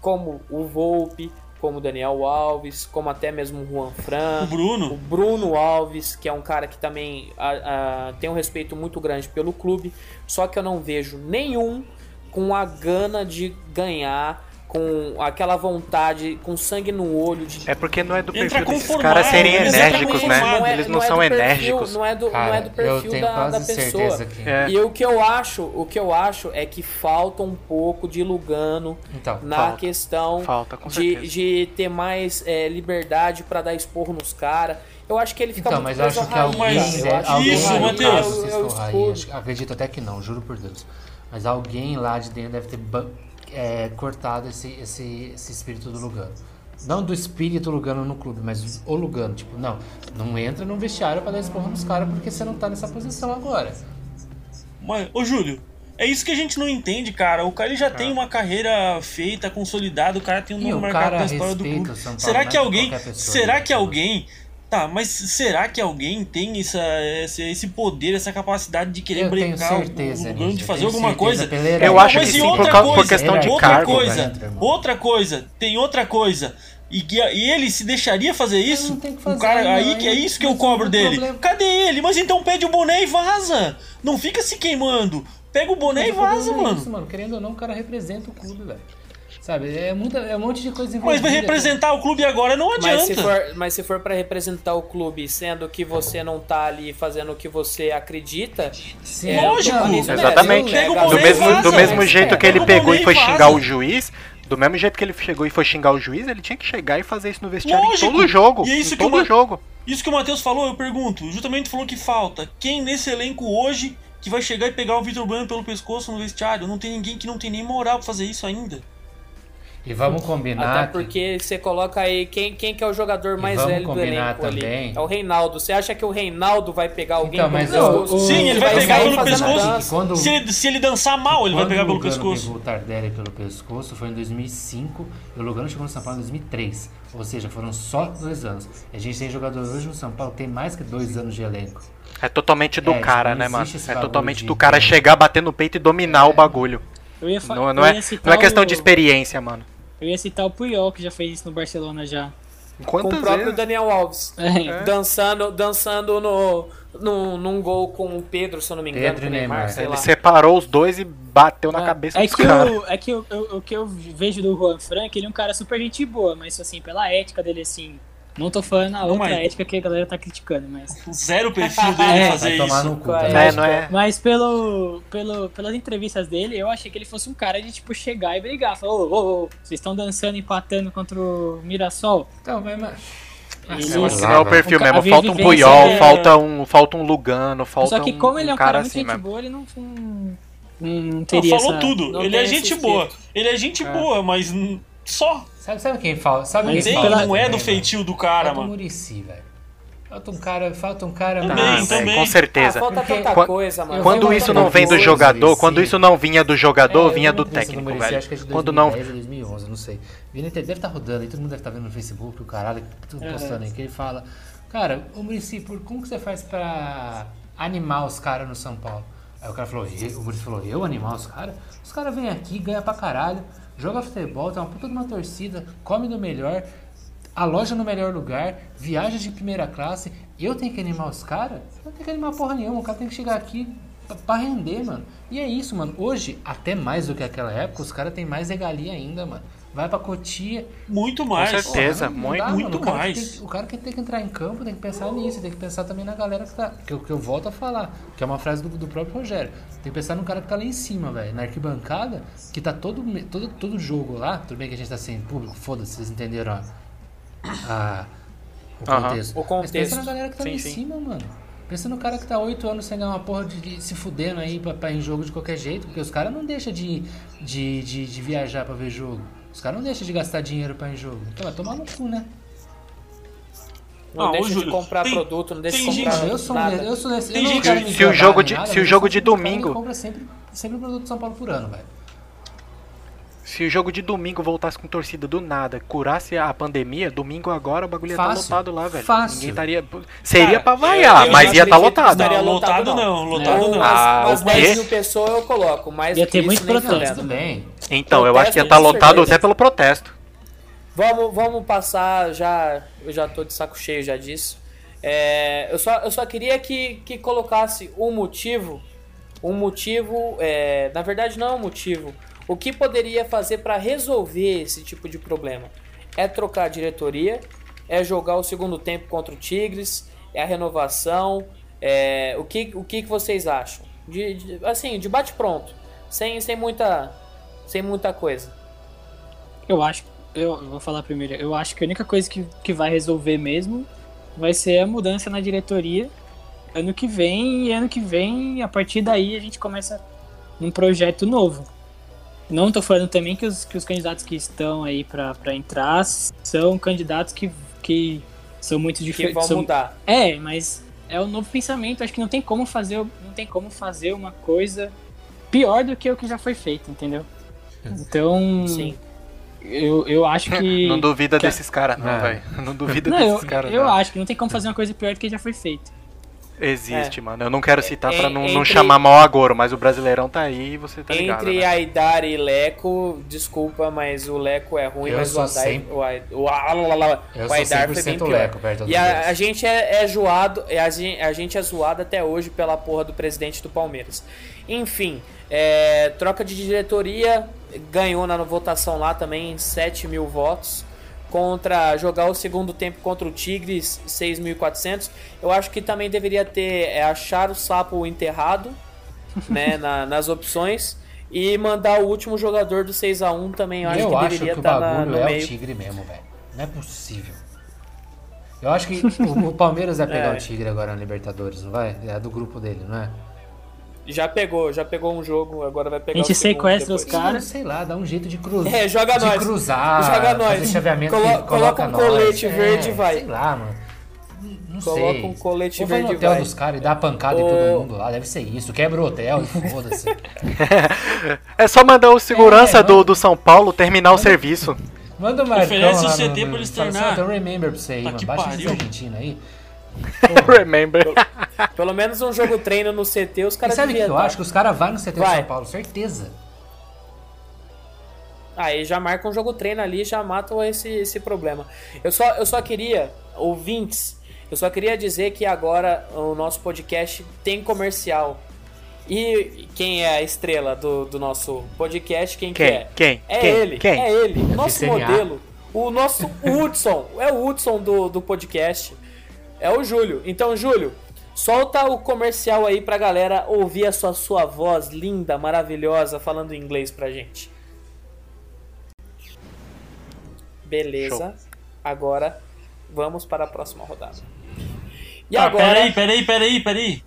como o Volpe, como o Daniel Alves, como até mesmo o Juan Fran,
O Bruno.
o Bruno Alves, que é um cara que também a- a- tem um respeito muito grande pelo clube, só que eu não vejo nenhum com a gana de ganhar, com aquela vontade, com sangue no olho de
É porque não é do perfil desses caras serem
exatamente,
enérgicos, né?
conformado.
é-
Eles não,
é
são
perfil-
enérgicos.
não é do, não
Cara,
é do
eu
perfil
tenho
da,
quase
da pessoa.
certeza que-
É.
E o que eu acho, o que eu acho é que falta um pouco de Lugano
Então,
na
falta.
questão
Falta,
de, de ter mais é, liberdade pra dar esporro nos caras. Eu acho que ele fica
Então,
muito
mas acho que alguém,
raiz,
Mas
cara. Eu acho
alguém
que
isso, Matheus.
acredito até que não, juro por Deus. Mas alguém lá de dentro deve ter é, cortado esse, esse, esse espírito do Lugano. Não do espírito Lugano no clube, mas o Lugano. Tipo, não, não entra no vestiário pra dar esporro nos caras porque você não tá nessa posição agora.
Mas, ô Júlio, é isso que a gente não entende, cara. O cara ele já tem uma carreira feita, consolidada, o cara tem um nome marcado na história do clube.
Paulo,
será que
é
alguém,
pessoa,
será que alguém Tá, mas será que alguém tem essa, esse, esse poder, essa capacidade de querer
Eu
o-
certeza
o Lugano, de fazer alguma coisa?
Eu acho
Mas
que sim, por
outra
por
coisa,
questão de
outra
cargo,
coisa,
velho.
outra coisa, tem outra coisa. E, que- e ele se deixaria fazer isso?
que
o
fazer,
cara,
não,
aí que é isso que eu cobro dele.
problema.
Cadê ele? Mas então pede o boné e vaza. Não fica se queimando. Pega o boné e vaza,
é
mano.
Isso, mano. Querendo ou não, o cara representa o clube, velho. Sabe? É, muita, é um monte de coisa
Mas
envolvida.
vai representar o clube agora não adianta.
Mas se, for, mas se for pra representar o clube, sendo que você não tá ali fazendo o que você acredita,
Sim,
é,
Lógico.
não, isso
Exatamente.
o
pega
Do mesmo, do mesmo
mas,
jeito que ele
o
pegou e foi xingar o juiz, do mesmo jeito que ele chegou e foi xingar o juiz, ele tinha que chegar e fazer isso no vestiário
Lógico.
em todo jogo.
E é isso
em
que
todo
uma-
jogo.
Isso que o Matheus falou, eu pergunto. Justamente falou que falta. Quem nesse elenco hoje que vai chegar e pegar o Vitor Bueno pelo pescoço no vestiário? Não tem ninguém que não tem nem moral pra fazer isso ainda.
E vamos combinar.
Até porque você coloca aí quem, quem que é o jogador mais velho do elenco
também.
ali. É o Reinaldo. Você acha que o Reinaldo vai pegar alguém
Então,
pelo
mas
pescoço?
o-
Sim, ele vai
vai
pegar pelo pescoço.
Quando-
Se ele, se ele dançar mal, ele vai
Quando
pegar
o
pelo pescoço.
pegou o Tardelli pelo pescoço foi em 2005 e o Lugano chegou no São Paulo em 2003. Ou seja, foram só dois anos. E a gente tem jogador hoje no São Paulo que tem mais que dois anos de elenco.
É totalmente do
É,
cara, né, mano? É totalmente do cara chegar, bater no peito e dominar o bagulho.
Eu ia, fa-
Não, não, é, não é questão
o-
de experiência, mano.
Eu ia citar o Puyol, que já fez isso no Barcelona já.
Com
Quantas
o próprio
vezes?
Daniel Alves.
É.
Dançando, dançando no, no, num gol com o Pedro, se eu não me engano,
Pedro
com Neymar,
Neymar.
sei
Ele
lá.
separou os dois e bateu na cabeça
É
dos
que,
caras.
é que o, o, o que eu vejo do Juan Frank, ele é um cara super gente boa, mas assim, pela ética dele, assim. Não tô falando a outra
mas-
ética que a galera tá criticando, mas.
Zero perfil dele
É.
fazer
Vai tomar
isso.
no cu. Tá
É, não é?
Mas pelo, pelo, pelas entrevistas dele, eu achei que ele fosse um cara de, tipo, chegar e brigar. Falar, ô, ô, ô, vocês estão dançando, empatando contra o Mirassol?
Então, mas... mas-
Ele-
Esse não é o perfil
Um
mesmo.
a
Falta um Puyol,
é-
falta um, falta um Lugano, falta
Só que
um,
como ele é um cara, muito
assim
gente boa, ele não, não, não
Não,
teria
falou
essa...
tudo.
não
Ele é gente boa. Ele é gente boa, mas só.
Sabe, sabe quem falta? Sabe quem
Tem,
falta
não é do feitio do
mano?
cara,
Falta o
mano.
Murici, velho. Falta um cara, falta um cara
Também,
Ah,
mais-
também.
com
Ah,
certeza.
falta
Porque
tanta coisa, mano.
Quando isso não vem do jogador,
Muricy.
quando isso não vinha do jogador,
É,
vinha
vi
do técnico,
Muricy,
velho.
Acho que é de
Quando não
2010 ou 2011, não sei. Vi na internet, deve estar rodando aí, todo mundo deve estar vendo no Facebook, o caralho, tudo
É.
postando aí, que ele fala, cara, ô Murici, por como que você faz pra animar os caras no São Paulo? Aí o cara falou, "Eu?" o Murici falou, eu animar os caras? Os caras vêm aqui, ganham pra caralho, joga futebol, tem uma puta de uma torcida, come do melhor, aloja no melhor lugar, viaja de primeira classe, eu tenho que animar os caras? Não tem que animar porra nenhuma, o cara tem que chegar aqui pra render, mano. E é isso, mano. Hoje, até mais do que aquela época, os caras têm mais regalia ainda, mano. Vai pra Cotia.
Muito mais.
certeza.
Porra, não
muito,
dá,
muito
mano. O cara
mais.
tem que- o cara que tem que entrar em campo tem que pensar nisso, tem que pensar também na galera que tá. Que eu, que eu volto a falar, que é uma frase do, do próprio Rogério. Tem que pensar no cara que tá lá em cima, velho, na arquibancada, que tá todo, todo, todo jogo lá. Tudo bem que a gente tá sem público, foda-se, vocês entenderam a, a- o contexto.
O
Mas
contexto.
pensa na galera que tá lá
Sim,
em
sim.
cima, mano. Pensa no cara que tá oito anos sem ganhar uma porra de, de se fudendo aí pra, pra ir em jogo de qualquer jeito, porque os caras não deixam de, de, de, de viajar pra ver jogo. Os caras não deixam de gastar dinheiro pra ir em jogo. Então vai tomar no cu, né?
Não
Ah, ô,
deixa de comprar
tem-
produto, não deixa de comprar
gente-
eu sou
nada.
eu sou eu não
Se o jogo de-
nada,
se o jogo de domingo-
compra sempre, sempre produto do São Paulo por ano, velho.
Se o jogo de domingo voltasse com torcida do nada, curasse a pandemia, domingo agora o bagulho ia estar
Fácil.
lotado lá, velho.
Fácil.
Ninguém estaria. Seria
Cara,
pra
eu-
vaiar,
eu
mas
não
ia estar
que
lotado.
estaria
Não,
lotado,
lotado não, lotado
Ou
não.
umas,
Ah, quê?
10 mil pessoas eu coloco, mais
Ia ter muito protesto.
bem.
Então, eu acho que ia
Protesto,
estar
com
lotado
certeza.
até pelo protesto.
Vamos, vamos passar já. Eu já tô de saco cheio já disso. É, eu, só, eu só queria que, que colocasse um motivo. Um motivo. é, na verdade, não é um motivo. O que poderia fazer para resolver esse tipo de problema? É trocar a diretoria, é jogar o segundo tempo contra o Tigres, é a renovação. é, o, que, o que vocês acham? De, de- assim, de bate pronto. Sem, sem, muita, sem muita coisa.
Eu acho, eu vou falar primeiro, eu acho que a única coisa que, que vai resolver mesmo vai ser a mudança na diretoria ano que vem, e ano que vem, a partir daí a gente começa um projeto novo. Não tô falando também que os, que os candidatos que estão aí pra pra entrar são candidatos que, que são muito
Que
diferentes.
vão
são-
mudar.
É, mas é um novo pensamento. Acho que não tem como fazer, não tem como fazer uma coisa pior do que o que já foi feito, entendeu? Então,
Sim.
Eu, eu acho que. <laughs>
Não duvida
que
desses caras, não,
Não.
velho. Não duvida
Não,
desses
eu,
caras,
eu
não.
acho que não tem como fazer uma coisa pior do que já foi feito.
Existe, mano. Eu não quero citar
É,
pra não, não chamar mal a Goro, mas o Brasileirão tá aí e você tá ligado,
Entre
né?
Aidar e Leco, desculpa, mas o Leco é ruim,
Eu
mas o
sou
Aidar,
sempre-
o, Ai- o, lá, lá,
Eu
o Aidar foi
100%
bem pior.
Leco
E a, a gente é, é zoado, é, a, gen- a gente é zoado até hoje pela porra do presidente do Palmeiras. Enfim, é, troca de diretoria, ganhou na votação lá também 7 mil votos. Contra jogar o segundo tempo contra o Tigres, 6.400. Eu acho que também deveria ter é, achar o sapo enterrado <laughs> né, na- nas opções. E mandar o último jogador do 6x1 também. Eu acho
eu
que
acho
deveria
que
estar
bagulho
no
é
meio.
o Tigre mesmo, velho. Não é possível. Eu acho que o, o Palmeiras vai pegar <laughs>
É.
o Tigre agora na Libertadores, não vai? É do grupo dele, não é?
Já pegou, já pegou um jogo, agora vai pegar
A gente sequestra os
depois.
Cara.
Sei lá, dá um jeito de cruzar.
É, joga
de
nós.
cruzar,
Joga nós. Colo- coloca
coloca
um
nós.
colete
É,
verde e vai.
Sei lá, mano. Não
Coloca
sei.
um colete
Ou vai
verde
no
e
hotel
vai.
dos caras e dá pancada em todo mundo lá, deve ser isso. Quebra o hotel e foda-se. <laughs>
É só mandar o segurança
É,
do,
mano.
do São Paulo terminar o serviço.
Manda o Marcão
Oferece o CT
no, no,
pra eles
assim,
treinar.
remember pra você aí,
Tá
mano. Baixa esse argentino aí. <laughs>
Remember.
Pelo menos um jogo treino no CT, os caras
sabe o que eu acho? Que os caras vão no CT de
Vai.
São Paulo, certeza.
Aí já marca um jogo treino ali e já matam esse, esse problema. Eu só, eu só queria, ouvintes, eu só queria dizer que agora o nosso podcast tem comercial. E quem é a estrela do, do nosso podcast? Quem, que
Quem?
é?
Quem?
É
Quem?
ele.
Quem?
É ele. O nosso modelo. O nosso Hudson. É o Hudson do, do podcast. É o Júlio. Então, Júlio, solta o comercial aí pra galera ouvir a sua, sua voz linda, maravilhosa, falando inglês pra gente. Beleza. Agora vamos para a próxima rodada. E
Ah,
agora.
peraí, peraí, peraí, peraí.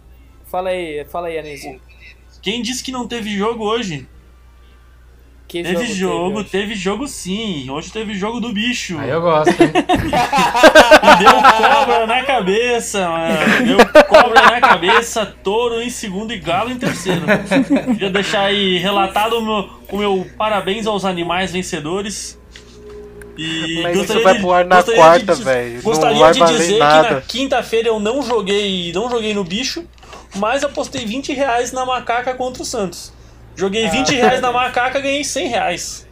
Fala aí, fala aí, Anísio.
Quem disse que não teve jogo hoje?
Que
Teve jogo,
hoje?
teve jogo sim. Hoje teve jogo do bicho.
Aí eu gosto, hein?
E <laughs> <laughs> deu cobra na cabeça, mano. Deu cobra na cabeça, touro em segundo e galo em terceiro. Queria deixar aí relatado o meu, o meu parabéns aos animais vencedores. E
Mas isso
gostaria
vai
de-
pro ar na
gostaria
quarta,
de-
velho. Não
Gostaria
vai
de
valer
dizer que
nada.
na quinta-feira eu não joguei, não joguei no bicho, mas apostei 20 reais na macaca contra o Santos. Joguei
Ah.
20 reais na macaca, ganhei 100 reais.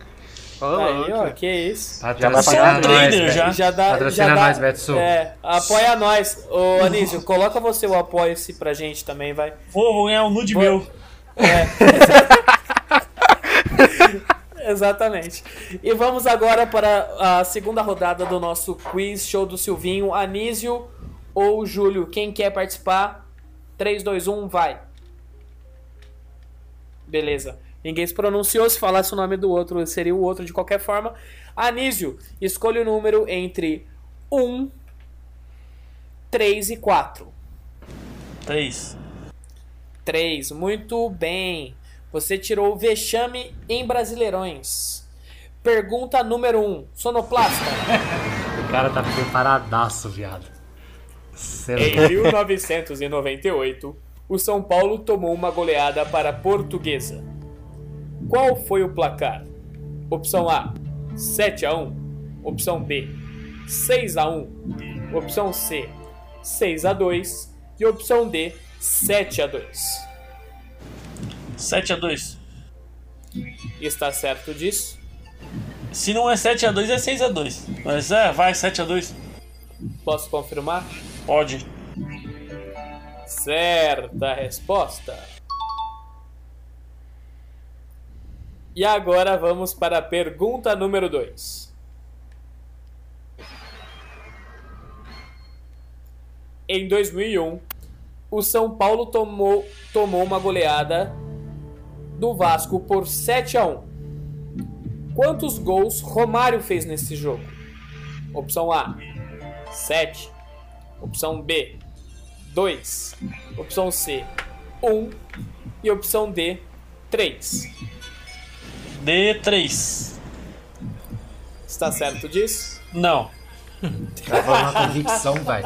Aí, ó, que isso.
Já vai
Patrocina
pagar
nós,
trader,
velho.
já.
Já dá,
Patrocina
já dá,
nós, Betsu.
É, apoia nós. Ô, <laughs> Anísio, coloca você o apoia-se pra gente também, vai.
Vou, vou ganhar um nude
Vou-
meu. <laughs>
Exatamente. E vamos agora para a segunda rodada do nosso quiz show do Silvinho. Anísio ou Júlio, quem quer participar? 3, 2, 1, vai. Beleza. Ninguém se pronunciou, se falasse o nome do outro, seria o outro de qualquer forma. Anísio, escolha o número entre 1, 3 e 4.
3.
3, muito bem. Você tirou o vexame em Brasileirões. Pergunta número 1. Sonoplasta. <laughs>
O cara tá preparadaço, viado.
Em
não-
1998, o São Paulo tomou uma goleada para a Portuguesa. Qual foi o placar? Opção A: 7 a 1. Opção B: 6 a 1. Opção C: 6 a 2 e opção D: 7 a 2.
7 a 2.
Está certo disso?
Se não é 7 a 2 é 6 a 2. Mas é, vai 7 a 2.
Posso confirmar?
Pode.
Certa resposta. E agora vamos para a pergunta número 2. Em 2001, o São Paulo tomou, tomou uma goleada do Vasco por 7 a 1. Quantos gols Romário fez nesse jogo? Opção A: 7. Opção B: 2. Opção C: 1. E opção D: 3.
D3.
Está certo disso?
Não.
Tava uma convicção, vai.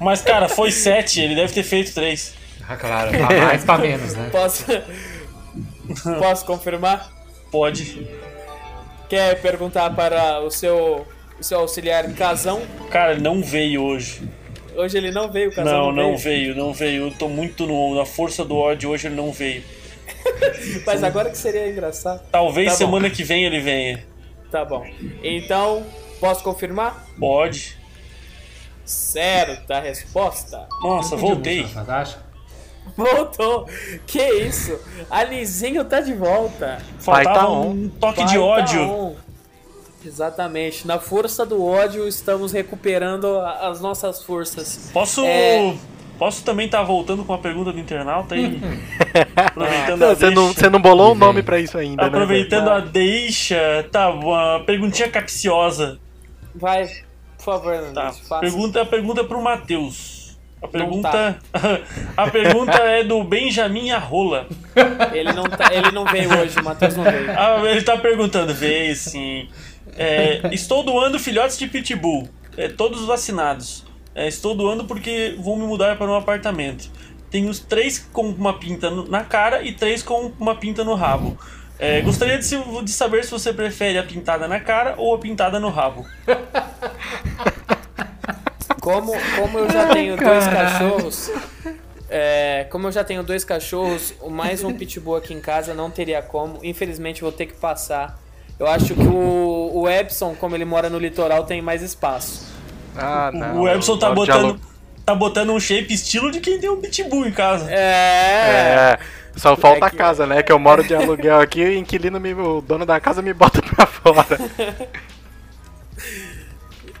Mas, cara, foi 7, ele deve ter feito 3.
Ah, claro, pra mais pra menos, né?
Posso, Posso confirmar?
Pode.
quer perguntar para o seu, o seu auxiliar Casão?
Cara, não veio hoje.
Hoje ele não veio, Casão
Não,
não,
não veio, não veio. Eu tô muito no, na força do ódio, hoje ele não veio. <laughs>
Mas agora que seria engraçado.
Talvez
Tá bom.
semana que vem ele venha.
Tá bom. Então, posso confirmar?
Pode.
Certa resposta.
Nossa, voltei.
Voltou. Que isso? Alizinho tá de volta.
Vai
Faltava
tá
um toque
Vai
de
tá
ódio.
on. Exatamente. Na força do ódio, estamos recuperando as nossas forças.
Posso.
É.
Posso também estar voltando com a pergunta do internauta aí? <laughs> Aproveitando
Não,
a
Você não,
deixa.
você não bolou um nome pra isso ainda, né?
Aproveitando a deixa, tá, uma perguntinha capciosa.
Vai, por favor, Nandez,
Tá.
faça.
Pergunta, a pergunta é pro Matheus. A pergunta.
tá. <laughs>
a pergunta é do Benjamin Arrola.
Ele não, tá, ele não veio hoje, o Matheus não veio.
Ah, ele tá perguntando, veio sim. É, estou doando filhotes de pitbull, é, todos vacinados. É, estou doando porque vou me mudar para um apartamento. Tenho os três com uma pinta na cara e três com uma pinta no rabo. É, gostaria de, se- de saber se você prefere a pintada na cara ou a pintada no rabo.
Como, como eu já tenho dois cachorros, é, como eu já tenho dois cachorros, o mais um pitbull aqui em casa não teria como. Infelizmente vou ter que passar. Eu acho que o, o Epson, como ele mora no litoral, tem mais espaço.
Ah, não.
o Ebson tá botando, tá botando um shape estilo de quem tem um pitbull em casa.
É.
É. Só falta
É
a
que-
casa, né? Que eu moro de aluguel aqui e o inquilino, me, o dono da casa me bota pra fora. <laughs>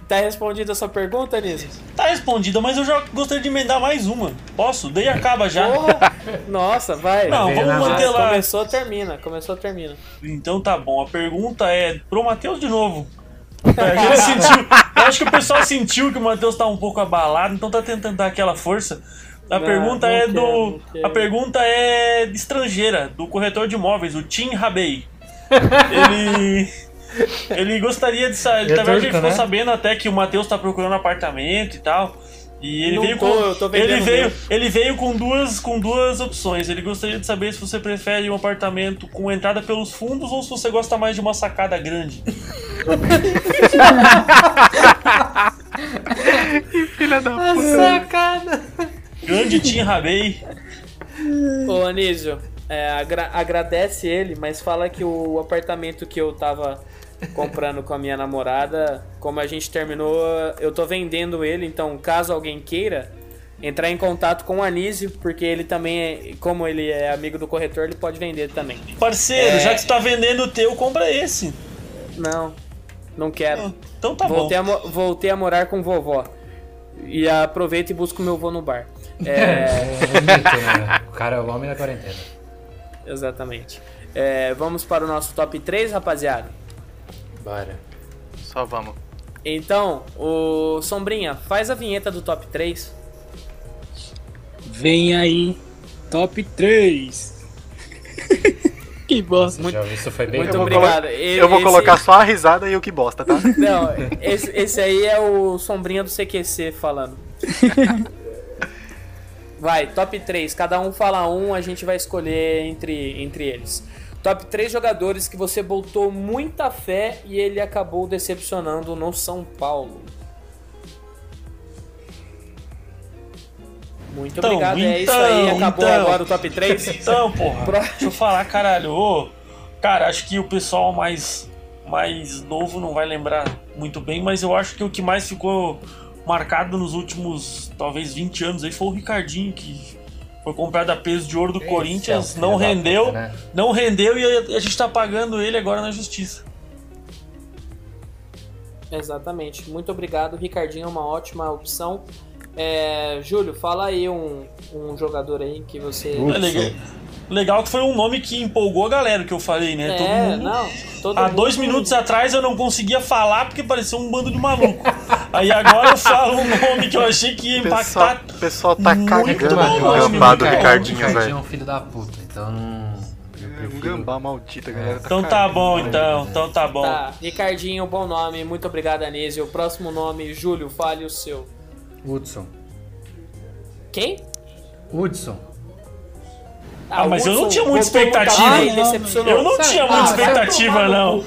Tá respondida a sua pergunta, Anísio?
Tá respondida, mas eu já gostaria de emendar mais uma. Posso? Daí acaba já.
Porra! Nossa, vai.
Não, vamos manter lá.
Começou, termina. Começou, termina.
Então tá bom. A pergunta é pro Matheus de novo. É, ele sentiu, eu acho que o pessoal sentiu que o Matheus tá um pouco abalado, então tá tentando dar aquela força. A
Não,
pergunta
não
é
quero,
do. A pergunta é estrangeira, do corretor de imóveis, o Tim Rabei. <laughs> Ele. Ele gostaria de saber.
Ele é
Na verdade, ele
turco,
ficou
né?
sabendo até que o Matheus tá procurando apartamento e tal. E ele
Não
veio
tô,
com.
eu tô
ele veio, ele veio com duas, com duas opções. Ele gostaria de saber se você prefere um apartamento com entrada pelos fundos ou se você gosta mais de uma sacada grande. <laughs>
Filha da puta.
Grande Tim Rabei.
Ô, Anísio, é, agra- agradece ele, mas fala que o apartamento que eu tava comprando com a minha namorada, como a gente terminou, eu tô vendendo ele, então caso alguém queira entrar em contato com o Anísio, porque ele também, é, como ele é amigo do corretor, ele pode vender também.
Parceiro,
É.
já que você tá vendendo o teu, compra esse.
Não, não quero.
Então tá bom.
voltei, a, mo- voltei a morar com vovó. E aproveito e busco meu vô no bar. É, <laughs>
É bonito, né? O cara é o homem da quarentena.
exatamente. É, vamos para o nosso top 3, rapaziada.
Bora.
Só vamos.
Então, o Sombrinha, faz a vinheta do top 3.
Vem aí, top 3. <laughs> que bosta.
Já ouviu? Isso foi bem
Muito obrigado.
Eu vou
esse-
colocar só a risada e o que bosta, tá? <laughs>
Não, esse, esse aí é o Sombrinha do CQC falando. <laughs> Vai, top 3. Cada um fala um, a gente vai escolher entre, entre eles. Top 3 jogadores que você botou muita fé e ele acabou decepcionando no São Paulo. Muito
Então,
obrigado, é isso
então,
aí. Acabou
então.
agora o top 3. <laughs>
Então, porra,
Pro-
deixa eu falar, caralho. Ô, cara, acho que o pessoal mais, mais novo não vai lembrar muito bem, mas eu acho que o que mais ficou marcado nos últimos, talvez, 20 anos aí foi o Ricardinho, que foi comprado a peso de ouro do
Esse
Corinthians,
é
não rendeu,
puta, né?
não rendeu e a, a gente tá pagando ele agora na justiça.
Exatamente. Muito obrigado. Ricardinho é uma ótima opção. É, Júlio, fala aí um, um jogador aí que você.
É legal, que foi um nome que empolgou a galera que eu falei, né? Todo
É,
mundo-
não. Todo
Há
mundo-
dois minutos atrás eu não conseguia falar porque parecia um bando de maluco. Aí agora eu falo um nome que eu achei que ia
pessoal,
impactar.
o pessoal tá
muito
cagando
bom nome,
gambá do. Ricardinho,
Ricardinho é
velho.
um filho da puta, então não.
É um gambá maldito, a galera.
Então tá bom, então. Então tá bom.
Tá, Ricardinho, bom nome. Muito obrigado, Anísio. O próximo nome, Júlio, fale o seu.
Hudson.
Quem?
Hudson.
Ah, mas eu não tinha muita expectativa.
Ah.
Eu não tinha
ah,
muita
sabe-
expectativa, não.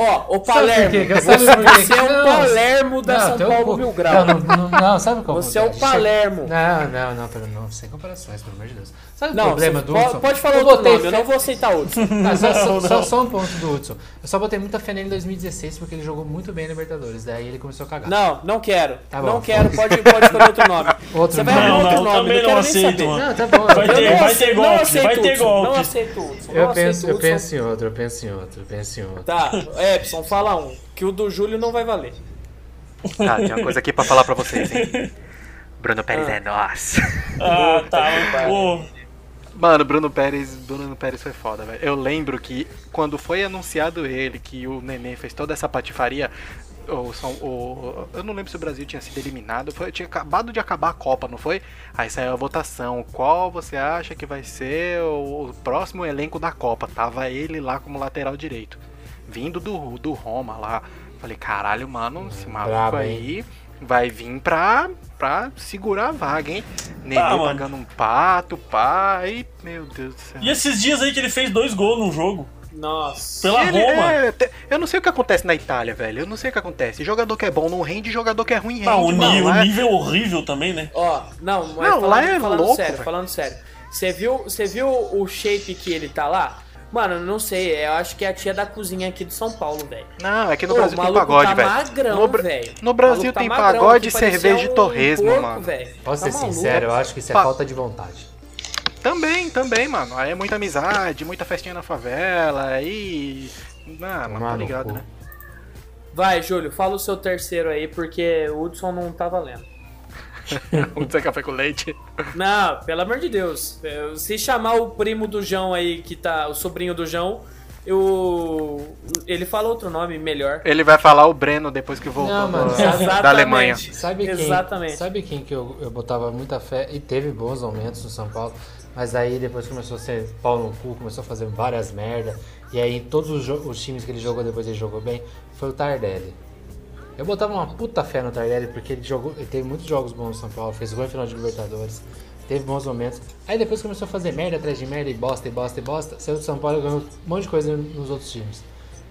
Ó, o
Sabe
Palermo.
por quê? Que-
Você,
sabe por quê?
você é um
Não.
Palermo da São
tem um
Paulo
pouco-
Mil Grau.
Não, não, não, não, sabe qual
Você é o? Palermo.
Não, não, não, pera, não, sem comparações, pelo amor de Deus. Sabe o
Não,
problema
você
do
pode,
Hudson?
pode falar
eu
outro nome, eu não vou aceitar Hudson. <laughs>
Ah, só, só-
Não,
só-
não.
só um ponto do Hudson. Eu só botei muita fé nele em 2016 porque ele jogou muito bem na Libertadores. Daí ele começou a cagar.
Não, não quero.
Tá bom.
não quero, pode, pode escolher outro nome. <laughs>
Outro
Você vai arrumar
Não,
outro
não,
nome,
também
não
não aceito.
Não, tá bom.
Vai ter-
não
vai ter
não
golpe, vai ter
Hudson,
golpe.
Não aceito Hudson.
Eu
não
penso, em outro, eu penso em outro, eu penso em outro.
Tá, Epson, fala um. Que o do Júlio não vai valer.
Tá, tem uma coisa aqui pra falar pra vocês, hein? Bruno Pérez
Ah.
é nosso.
Ah, tá. Pô,
Mano, Bruno Pérez, Bruno Pérez foi foda, velho. Eu lembro que quando foi anunciado ele, que o Nenê fez toda essa patifaria, o, São- o- eu não lembro se o Brasil tinha sido eliminado, foi, tinha acabado de acabar a Copa, não foi? Aí saiu a votação, qual você acha que vai ser o, o próximo elenco da Copa? Tava ele lá como lateral direito, vindo do, do Roma lá. Falei, caralho, mano, esse maluco
brabo,
aí vai vir pra, pra segurar a vaga, hein? Nenê
mano.
pagando um pato, e meu Deus do céu.
E esses dias aí que ele fez dois gols num jogo.
Nossa.
Pela
Ele-
Roma.
é, eu não sei o que acontece na Itália, velho. Eu não sei o que acontece. Jogador que é bom não rende, jogador que é ruim rende.
Ah, o,
mano. É-
nível horrível também, né?
Ó, não, mas
Não,
falando,
lá é
falando
louco,
sério,
velho.
falando sério. Você viu, você viu o shape que ele tá lá? Mano, eu não sei, eu acho que é a tia da cozinha aqui de São Paulo, velho.
Não, é que no
Ô,
Brasil tem pagode,
tá
velho.
magrão,
No Bra-
velho.
no
O
Brasil
tá
tem
magrão,
pagode,
que parecia
cerveja e
um
torresmo,
porco,
mano.
velho.
Posso
Tá
ser
maluco?
sincero, eu acho que isso é
Pa-
falta de vontade.
Também, também, mano. Aí é muita amizade, muita festinha na favela, aí. Ah, mano, tá
no
ligado, né?
Vai, Júlio, fala o seu terceiro aí, porque o Hudson não tá valendo. <laughs>
Vamos dizer café com leite.
Não, pelo amor de Deus. Eu- Se chamar o primo do João aí, que tá. O sobrinho do João, eu. Ele fala outro nome melhor.
Ele vai falar o Breno depois que voltou
Não, mano, sabe-
da Alemanha.
Sabe quem,
Exatamente.
sabe quem que eu, eu botava muita fé e teve bons momentos no São Paulo, mas aí depois começou a ser pau no cu, começou a fazer várias merda, e aí em todos os, os times que ele jogou depois ele jogou bem, foi o Tardelli. Eu botava uma puta fé no Tardelli porque ele jogou, ele teve muitos jogos bons no São Paulo, fez gol em final de Libertadores, teve bons momentos. Aí depois começou a fazer merda atrás de merda e bosta e bosta e bosta, saiu do São Paulo e ganhou um monte de coisa nos outros times.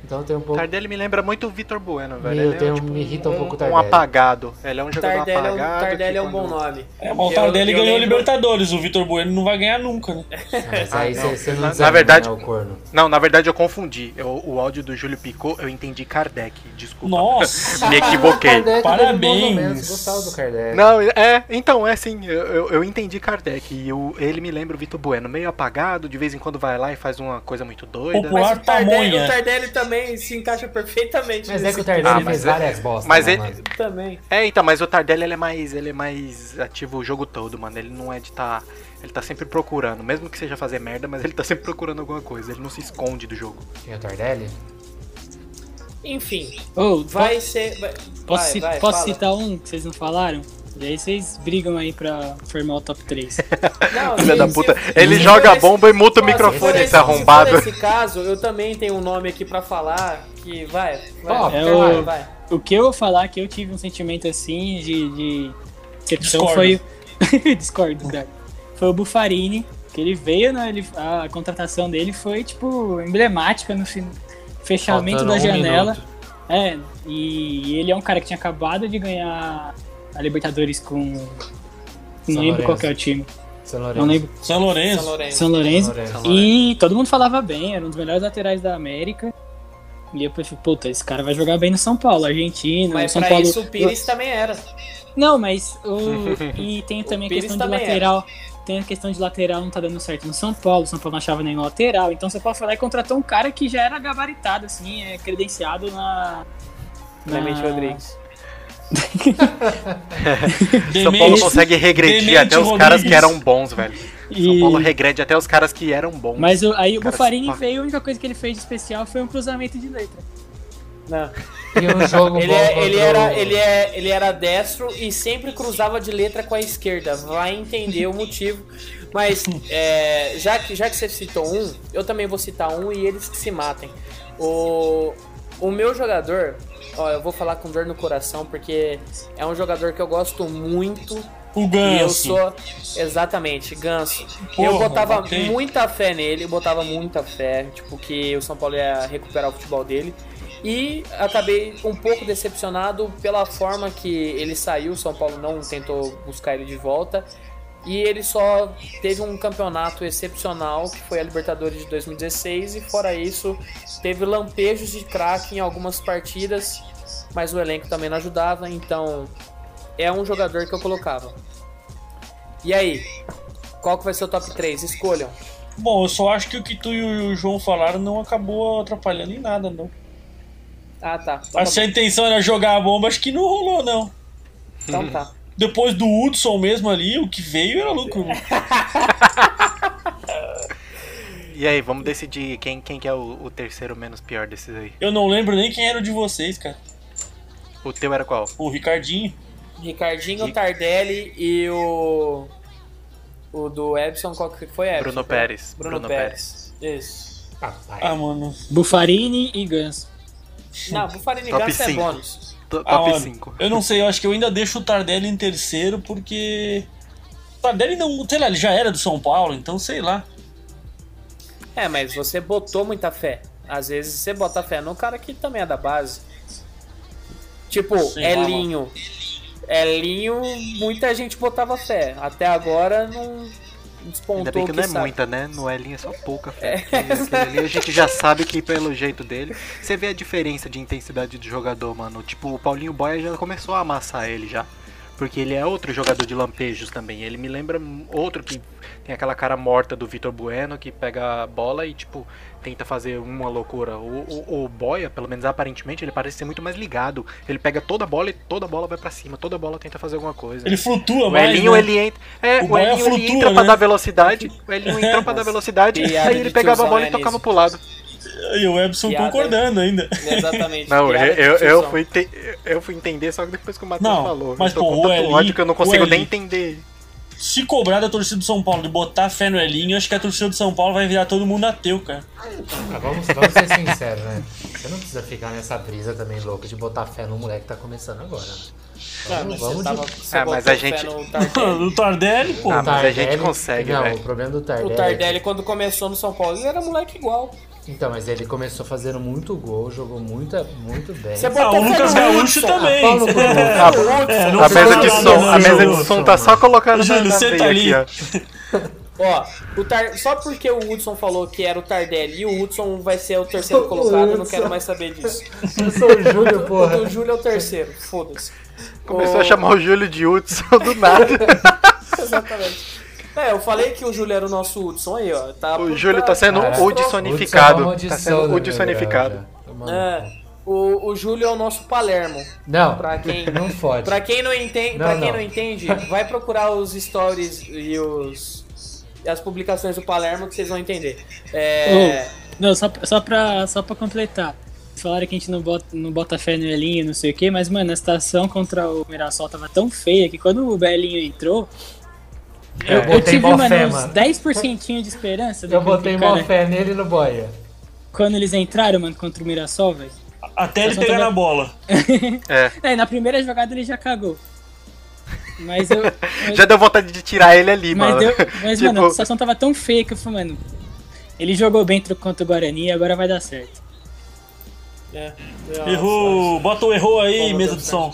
Então tem um pouco
Tardelli me lembra muito o Vitor Bueno, velho.
Eu tenho-
é, tipo,
me irrita um pouco o
um
Tardelli.
apagado. Ele é um jogador
Tardelli é um,
apagado.
Tardelli é um bom nome.
É, mas o
Eu-
Tardelli
eu
ganhou a
lembro-
Libertadores, o Vitor Bueno não vai ganhar nunca, né? <laughs>
Mas aí
não.
você não
Na- na verdade-
né, o corno.
Não, na verdade eu confundi. Eu- o áudio do Júlio Picou, eu entendi Kardec. Desculpa.
Nossa! <laughs>
Me equivoquei.
Kardec
Parabéns.
gostava do Kardec.
Não, é, então, é sim, eu, eu, eu entendi Kardec. E o- ele me lembra o Vitor Bueno, meio apagado, de vez em quando vai lá e faz uma coisa muito doida.
Popular.
Mas o Tardelli, o Tardelli também se encaixa perfeitamente
Mas é que o Tardelli
Ah, mas
fez
é-
várias bostas,
mas
né,
ele-
mano?
também.
É, então, mas o Tardelli ele é mais. ele é mais ativo o jogo todo, mano. Ele não é de tá. Ele tá sempre procurando, mesmo que seja fazer merda, mas ele tá sempre procurando alguma coisa. Ele não se esconde do jogo.
É o Tardelli?
Enfim,
Ô,
vai ser. vai-
posso,
vai,
posso
fala.
citar um que vocês não falaram? E aí vocês brigam aí pra formar o top 3. <laughs>
Não,
Filha
se-
da
se-
puta.
se
Ele
for
joga
esse-
bomba e muta o microfone,
se
esse arrombado.
Se for esse caso, eu também tenho um nome aqui pra falar que vai. vai, vai,
é o-
vai.
O que eu vou falar que eu tive um sentimento assim de, de decepção foi. <laughs> Discordo, cara. Foi o Bufarini, que ele veio, né? Ele, a contratação dele foi, tipo, emblemática no fin- fechamento
Faltando
da
um
janela.
minuto.
É, e ele é um cara que tinha acabado de ganhar a Libertadores com. Não
São
lembro qual
Lourenço.
que é o time.
São Lourenço.
Não lembro.
São Lourenço.
São Lourenço.
São Lourenço.
São
E todo mundo falava bem, era um dos melhores laterais da América. E eu pensei, puta, esse cara vai jogar bem no São Paulo, Argentina,
Mas
São
pra
Paulo.
isso o Pires também era.
Não, mas o. <laughs> E tem também a questão de lateral. Tem a questão de lateral não tá dando certo no São Paulo, o São Paulo não achava nenhum lateral. Então você pode falar e contratou um cara que já era gabaritado, assim, é credenciado na.
Clemente
na-
Rodrigues. <laughs>
São Paulo consegue regredir
Demente
até os caras que
Rodrigues.
eram bons, velho. São
E-
Paulo regrede até os caras que eram bons.
Mas o- aí o
pá.
veio, a única coisa que ele fez de especial foi um cruzamento de letra.
Não.
E um jogo
Ele, é- ele, era, ele, é, ele era destro e sempre cruzava de letra com a esquerda. Vai entender o motivo. Mas é, já, que, já que você citou um, eu também vou citar um e eles que se matem. O, o meu jogador, ó, eu vou falar com dor no coração porque é um jogador que eu gosto muito,
O Ganso.
eu sou. Exatamente, Ganso.
Porra,
eu botava
botei.
muita fé nele, eu botava muita fé, tipo, que o São Paulo ia recuperar o futebol dele. E acabei um pouco decepcionado pela forma que ele saiu, o São Paulo não tentou buscar ele de volta. E ele só teve um campeonato excepcional, que foi a Libertadores de 2016, e fora isso, teve lampejos de craque em algumas partidas, mas o elenco também não ajudava, então é um jogador que eu colocava. E aí? Qual que vai ser o top 3? Escolham.
Bom, eu só acho que o que tu e o João falaram não acabou atrapalhando em nada, não.
Ah, tá. Então tá.
a intenção era jogar a bomba, acho que não rolou, não.
Então tá.
Depois do Hudson mesmo ali, o que veio era lucro. né?
E aí, vamos decidir quem, quem que é o, o terceiro menos pior desses aí.
Eu não lembro nem quem era o de vocês, cara.
O teu era qual?
O Ricardinho.
Ricardinho,
Ric-
Tardelli e o. O do Ebson, qual que foi? Ebson?
Bruno Pérez.
Bruno,
Bruno
Pérez. Isso.
Papai.
Ah, mano.
Bufarini e Ganso.
Não, Bufarini
Top
Ganso é bônus.
Ah,
Top
mano,
5.
Eu não sei, eu acho que eu ainda deixo o Tardelli em terceiro porque. O Tardelli não. Sei lá, ele já era do São Paulo, então sei lá.
É, mas você botou muita fé. Às vezes você bota fé no cara que também é da base. Tipo,
Sim,
Elinho. Elinho, muita gente botava fé. Até agora não despontou
Ainda bem que
o
não é
sabe.
muita, né? No Elinho é só pouca. Aquele ali a gente <laughs> já sabe que pelo jeito dele. Você vê a diferença de intensidade do jogador, mano. Tipo, o Paulinho Boia já começou a amassar ele já. Porque ele é outro jogador de lampejos também. Ele me lembra outro que tem aquela cara morta do Vitor Bueno, que pega a bola e, tipo, tenta fazer uma loucura. O, o, o Boia, pelo menos aparentemente, ele parece ser muito mais ligado. Ele pega toda a bola e toda a bola vai pra cima. Toda a bola tenta fazer alguma coisa.
Ele flutua
O
mais.
Elinho,
né?
ele entra. É,
O
o, Elinho ele
flutua,
entra pra
né?
dar velocidade. O Elinho <laughs> entrou pra dar velocidade.
Piada
aí ele pegava a bola e tocava pro lado.
E o
Piada.
concordando ainda.
Exatamente.
Não, eu, eu, eu, fui te- eu fui entender só depois que o Matheus
Não,
falou.
mas,
eu tô
pô,
com
o
tanto
Elinho-
ódio que eu não consigo nem entender.
Se cobrar da torcida do São Paulo de botar fé no Elinho, acho que a torcida do São Paulo vai virar todo mundo ateu, cara.
Ah, vamos, vamos ser sinceros, né? Você não precisa ficar nessa brisa também louca de botar fé no moleque que tá começando agora, né? Vamos
tava, você
Ah, mas a gente-
no <laughs> Tardelli.
No Tardelli, pô.
Ah, mas a gente consegue,
Não,
velho.
o problema do Tardelli.
O
é
Tardelli, quando começou no São Paulo, ele era moleque igual.
Então, mas ele começou fazendo muito gol, jogou muito, muito bem.
Você
Ah,
botou
o
fé
Lucas Gaúcho também. É, é,
A mesa de som, a mesa de som tá só colocando na,
Júlio,
na
senta
veia
ali.
aqui, ó. <laughs>
Ó, o Tar... só porque o Hudson falou que era o Tardelli e o Hudson vai ser o terceiro <laughs> colocado, eu não quero mais saber disso.
Eu sou o Júlio,
O
porra.
do Júlio é o terceiro, foda-se.
Começou
O-
a chamar o Júlio de Hudson do nada. <laughs>
Exatamente. É, eu falei que o Júlio era o nosso Hudson aí, ó. Tá
O Júlio tá sendo Hudsonificado.
É
Tá sendo
meu
Hudsonificado.
grau já. Tomando
É, o, o Júlio é o nosso Palermo.
Não,
Pra quem, <laughs>
não fode.
pra quem não entende,
Não,
pra quem
não.
não entende, vai procurar os stories e os e as publicações do Palermo que vocês vão entender. É,
Não, só, só, pra, só pra completar. Falaram que a gente não bota, não bota fé no Elinho, não sei o que, mas, mano, a situação contra o Mirassol tava tão feia que quando o Belinho entrou,
Eu
eu, eu
botei
tive, mano,
fé,
uns
mano.
10% de esperança
Eu botei mó fé nele e no boia.
quando eles entraram, mano, contra o Mirassol, velho.
Até ele pegar
tava-
na bola. <laughs>
É.
É, na primeira jogada ele já cagou. Mas eu. <laughs> mas-
Já deu vontade de tirar ele ali,
Mas,
mano.
deu, <laughs> mas
Tipo,
mano, a situação tava tão feia que eu falei, mano, ele jogou bem contra o Guarani, agora vai dar certo.
É,
Errou. Bota o errou aí,
Como
mesa de som.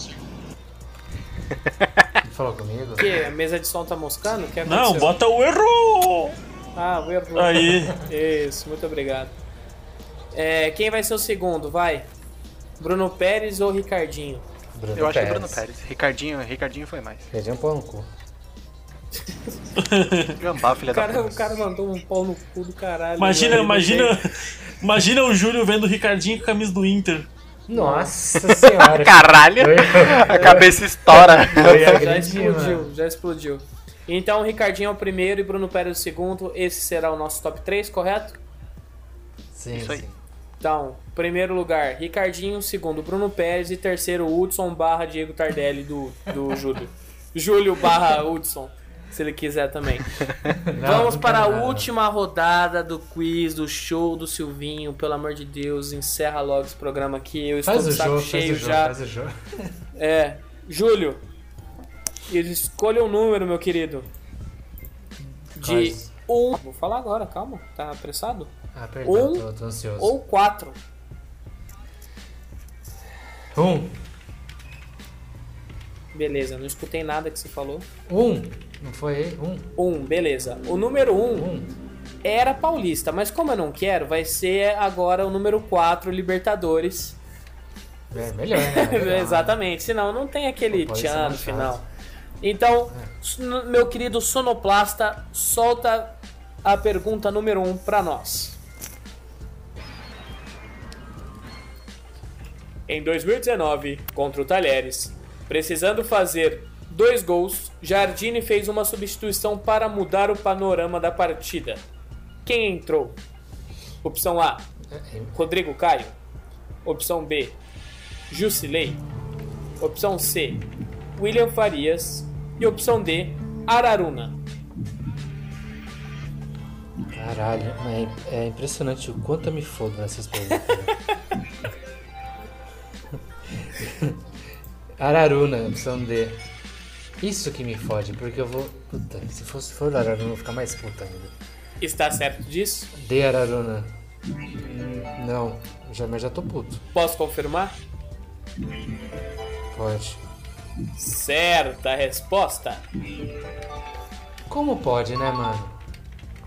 Falou comigo?
O quê? A mesa de som tá moscando? Que
Não, bota o errou.
Ah, o erro.
Aí. <laughs>
Isso, muito obrigado. É, quem vai ser o segundo? Vai. Bruno Pérez ou Ricardinho?
Bruno
Eu acho que é Bruno Pérez. Ricardinho, Ricardinho foi mais.
Ricardinho pau no cu. <laughs>
Gambá, filha
O
da
cara,
puta.
o cara mandou um pau no cu do caralho.
Imagina,
velho,
imagina. Imagina o Júlio vendo o Ricardinho com a camisa do Inter.
Nossa senhora. <laughs>
Caralho! A cabeça estoura.
Já explodiu, já explodiu. Então, o Ricardinho é o primeiro e Bruno Pérez o segundo. Esse será o nosso top 3, correto?
Sim,
Isso aí.
sim.
Então, primeiro lugar, Ricardinho, segundo, Bruno Pérez e terceiro, Hudson barra Diego Tardelli do, do Júlio. Júlio barra Hudson, se ele quiser também. <laughs>
Não,
Vamos para a última rodada do quiz, do show do Silvinho. Pelo amor de Deus, encerra logo esse programa aqui. Eu estou
Faz
de
o
saco
jogo, faz
cheio já.
faz o jogo. <laughs>
É, Júlio, Escolha um número, meu querido. De
Quais?
um. Vou falar agora, calma. Tá apressado?
Ah, perdão,
Um
tô, tô ansioso.
Ou quatro.
Um.
Beleza, não escutei nada que você falou.
Um. Não foi? Um.
Um, beleza. O número um,
Um.
era paulista, mas como eu não quero, vai ser agora o número 4, Libertadores.
É melhor, né? <laughs> Legal,
Exatamente, senão não tem aquele
ser
tchan no final. Então,
É.
meu querido sonoplasta, solta a pergunta número 1 um pra nós. Em 2019, contra o Talheres, precisando fazer dois gols, Jardine fez uma substituição para mudar o panorama da partida. Quem entrou? Opção A, Rodrigo Caio. Opção B, Jusilei. Opção C, William Farias. E opção D, Araruna.
Caralho, é, é impressionante o quanto eu me fodo nessas perguntas. <laughs> Araruna, opção D. Isso que me fode, porque eu vou. Puta, se fosse for Araruna, eu vou ficar mais puta ainda.
Está certo disso?
D Araruna. Hum, Não, já, mas já tô puto.
Posso confirmar?
Pode.
Certa resposta.
Como pode, né, mano?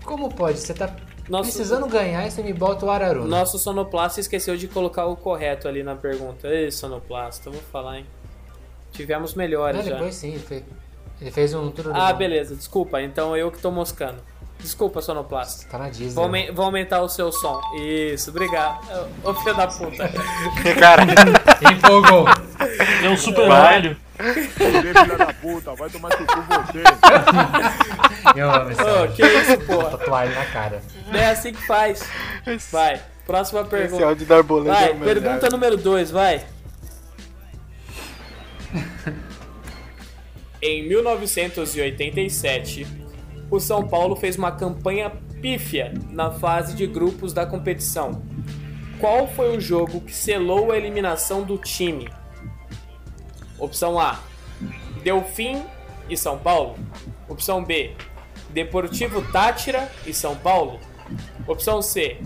Como pode? Você tá
Nosso-
precisando ganhar e você me bota o Araruna.
Nosso sonoplasta esqueceu de colocar o correto ali na pergunta. Ei, sonoplasta, eu vou falar, hein? Tivemos melhores
Não,
já.
depois sim, ele fez, ele fez um tudo
Ah, beleza, desculpa. Então eu que tô moscando. Desculpa, sonoplasta.
Tá na Disney.
Vou, aumen- vou aumentar o seu som. Isso, obrigado. Ô filho da puta. <laughs>
Cara,
Empolgou.
É um super
Vai.
velho.
Você, filha da puta, vai tomar no cu você.
Eu amo esse
Ô,
áudio.
que <laughs> isso, porra.
Na cara.
Não é assim que faz. Vai, próxima
esse
pergunta.
áudio da arboleda é
Vai,
o melhor.
pergunta número 2, vai. Em 1987, o São Paulo fez uma campanha pífia na fase de grupos da competição. Qual foi o jogo que selou a eliminação do time? Opção A: Delfim e São Paulo. Opção B: Deportivo Tátira e São Paulo. Opção C: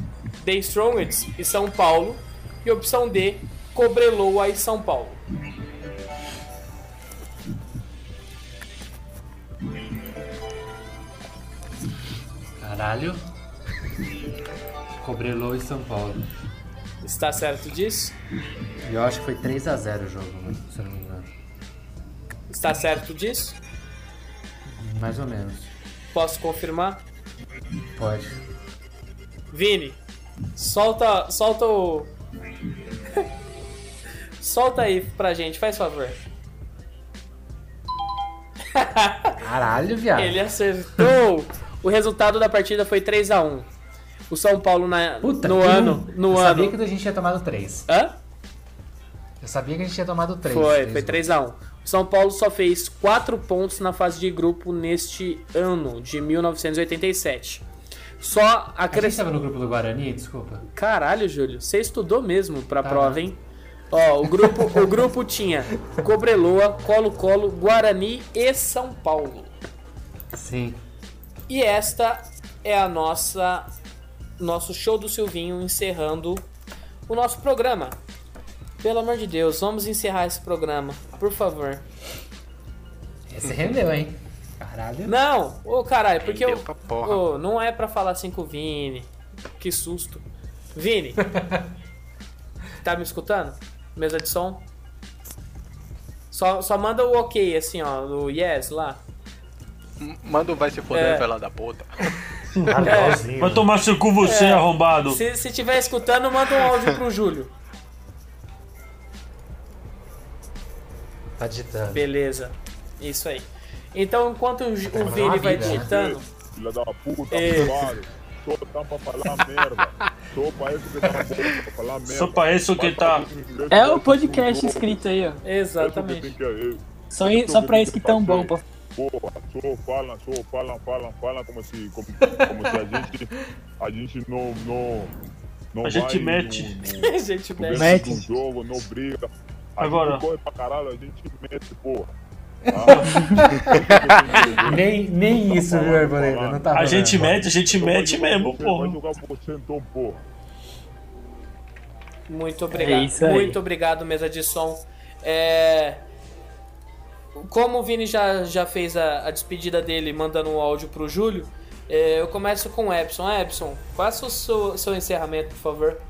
The Strongest e São Paulo. E opção D: Cobreloa e São Paulo.
Caralho. Cobrelou e São Paulo.
Está certo disso?
Eu acho que foi 3x0 o jogo, mano, se eu não me engano.
Está certo disso?
Mais ou menos.
Posso confirmar?
Pode.
Vini, solta, solta o. <laughs> solta aí pra gente, faz favor.
Caralho, viado.
Ele acertou. O resultado da partida foi 3 a 1 O São Paulo na,
Puta,
no ano. No
eu
ano.
sabia que a gente tinha tomado 3.
Hã?
Eu sabia que a gente tinha tomado 3.
Foi, foi 3x1. O São Paulo só fez 4 pontos na fase de grupo neste ano de 1987. Só
A gente
acrescenta.
tava no grupo do Guarani, desculpa.
Caralho, Júlio, você estudou mesmo pra
Tá.
prova, hein? Ó, o grupo, o grupo tinha Cobreloa, Colo-Colo, Guarani e São Paulo.
Sim.
E esta é a nossa nosso show do Silvinho encerrando o nosso programa. Pelo amor de Deus, vamos encerrar esse programa, por favor.
Esse rendeu, hein? Caralho.
Não, ô caralho, porque eu, ô, não é pra falar assim com o Vini. Que susto. Vini, <laughs> tá me escutando? Mesa de som? Só, só manda o ok, assim, ó, o yes lá.
Manda um vai se foder,
É.
fela da puta. <laughs>
É,
Vai tomar seu cu você,
É.
arrombado.
se, se tiver escutando, manda um áudio pro Júlio.
Tá digitando.
Beleza, isso aí. Então, enquanto o, Ju- o
Tá
Vini vai
né?
digitando,
Filha da puta,
É.
Só tá pra falar <laughs> merda. Só pra isso que tá na boca pra falar merda.
Só pra isso que tá.
É o podcast escrito aí, ó.
É
exatamente.
que é.
Só, só pra isso que tão bom, pô.
Porra, só falam, só falam, falam, falam como se, como, como se a gente, a gente não, não, não
A gente mete.
No, no, <laughs>
A gente
no.
Mete.
no jogo, não briga. A
Agora.
gente corre pra caralho, a gente mete, porra. <laughs>
nem, nem isso, viu, Arboleda? Não tá
A gente mete, a gente mete mesmo,
Vai
porra.
jogar você então, porra.
Muito obrigado.
É isso aí.
Muito obrigado, mesa de som. É, Como o Vini já, já fez a, a despedida dele mandando um áudio pro Júlio, é, eu começo com o Epson. Epson, faça o seu, seu encerramento, por favor.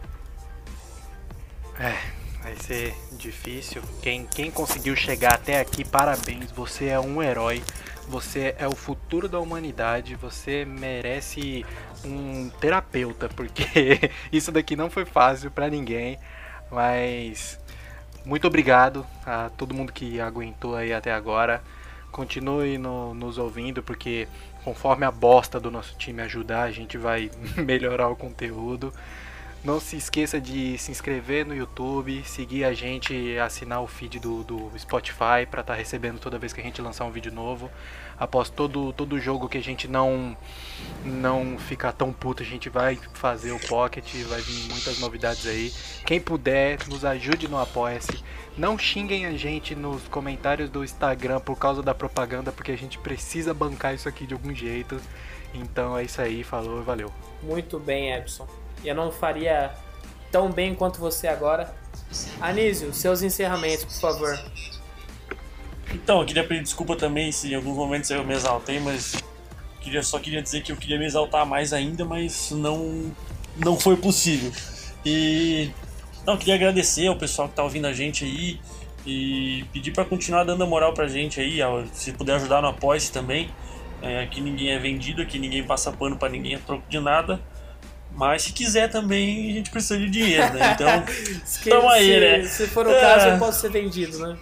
É, vai ser difícil. Quem, quem conseguiu chegar até aqui, parabéns. Você é um herói. Você é o futuro da humanidade. Você merece um terapeuta, porque <laughs> isso daqui não foi fácil pra ninguém. Mas muito obrigado a todo mundo que aguentou aí até agora. Continue no- nos ouvindo, porque conforme a bosta do nosso time ajudar, a gente vai <laughs> melhorar o conteúdo. Não se esqueça de se inscrever no YouTube, seguir a gente, assinar o feed do, do Spotify para estar recebendo toda vez que a gente lançar um vídeo novo. Após todo, todo jogo que a gente não não ficar tão puto, a gente vai fazer o Pocket, vai vir muitas novidades aí. Quem puder, nos ajude no Apoia-se. Não xinguem a gente nos comentários do Instagram por causa da propaganda, porque a gente precisa bancar isso aqui de algum jeito. Então é isso aí, falou, valeu.
Muito bem, Epson. Eu não faria tão bem quanto você agora. Anísio, seus encerramentos, por favor.
Então, eu queria pedir desculpa também se em alguns momentos eu me exaltei, mas queria, só queria dizer que eu queria me exaltar mais ainda, mas não, não foi possível. E não, queria agradecer ao pessoal que tá ouvindo a gente aí e pedir para continuar dando a moral pra gente aí, se puder ajudar no Apoia-se também. É, aqui ninguém é vendido, aqui ninguém passa pano pra ninguém a troco de nada. Mas se quiser também, a gente precisa de dinheiro, né? Então, <laughs>
Se,
Tamo aí, né?
se for o caso,
É.
eu posso ser vendido, né?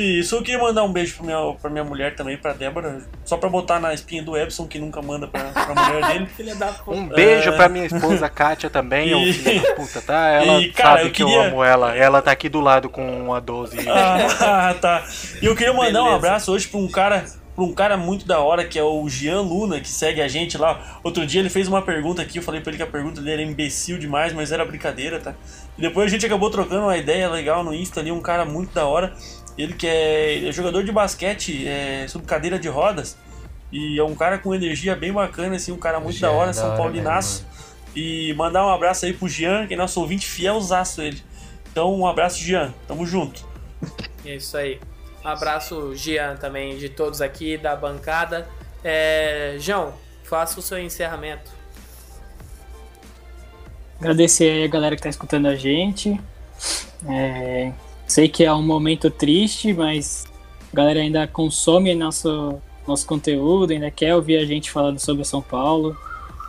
Isso, eu queria mandar um beijo pra minha, pra minha mulher também, pra Débora, só pra botar na espinha do Epson, que nunca manda pra, pra mulher dele. <laughs>
Filha da puta.
Um beijo
É.
pra minha esposa Kátia também, ô
E-
filha da puta, tá? <laughs> Ela
E, cara,
sabe
eu
que eu
queria-
amo ela. Ela tá aqui do lado com uma 12. <laughs>
Ah, tá. E eu queria mandar um
Beleza.
abraço hoje pra um cara, pra um cara muito da hora, que é o Jean Luna, que segue a gente lá. Outro dia ele fez uma pergunta aqui, eu falei pra ele que a pergunta dele era imbecil demais, mas era brincadeira, tá? E depois a gente acabou trocando uma ideia legal no Insta ali, um cara muito da hora. Ele que é, ele é jogador de basquete, é, sob cadeira de rodas. E é um cara com energia bem bacana, assim, um cara muito
Jean
da hora,
é da
São
hora
Paulinaço. E mandar um abraço aí pro Jean, que é nosso ouvinte fielzaço ele. Então, um abraço, Jean. Tamo junto.
É isso aí. Um abraço, Gian, também, de todos aqui da bancada. É, João, faça o seu encerramento.
Agradecer aí a galera que tá escutando a gente. É, sei que é um momento triste, mas a galera ainda consome nosso, nosso conteúdo, ainda quer ouvir a gente falando sobre São Paulo,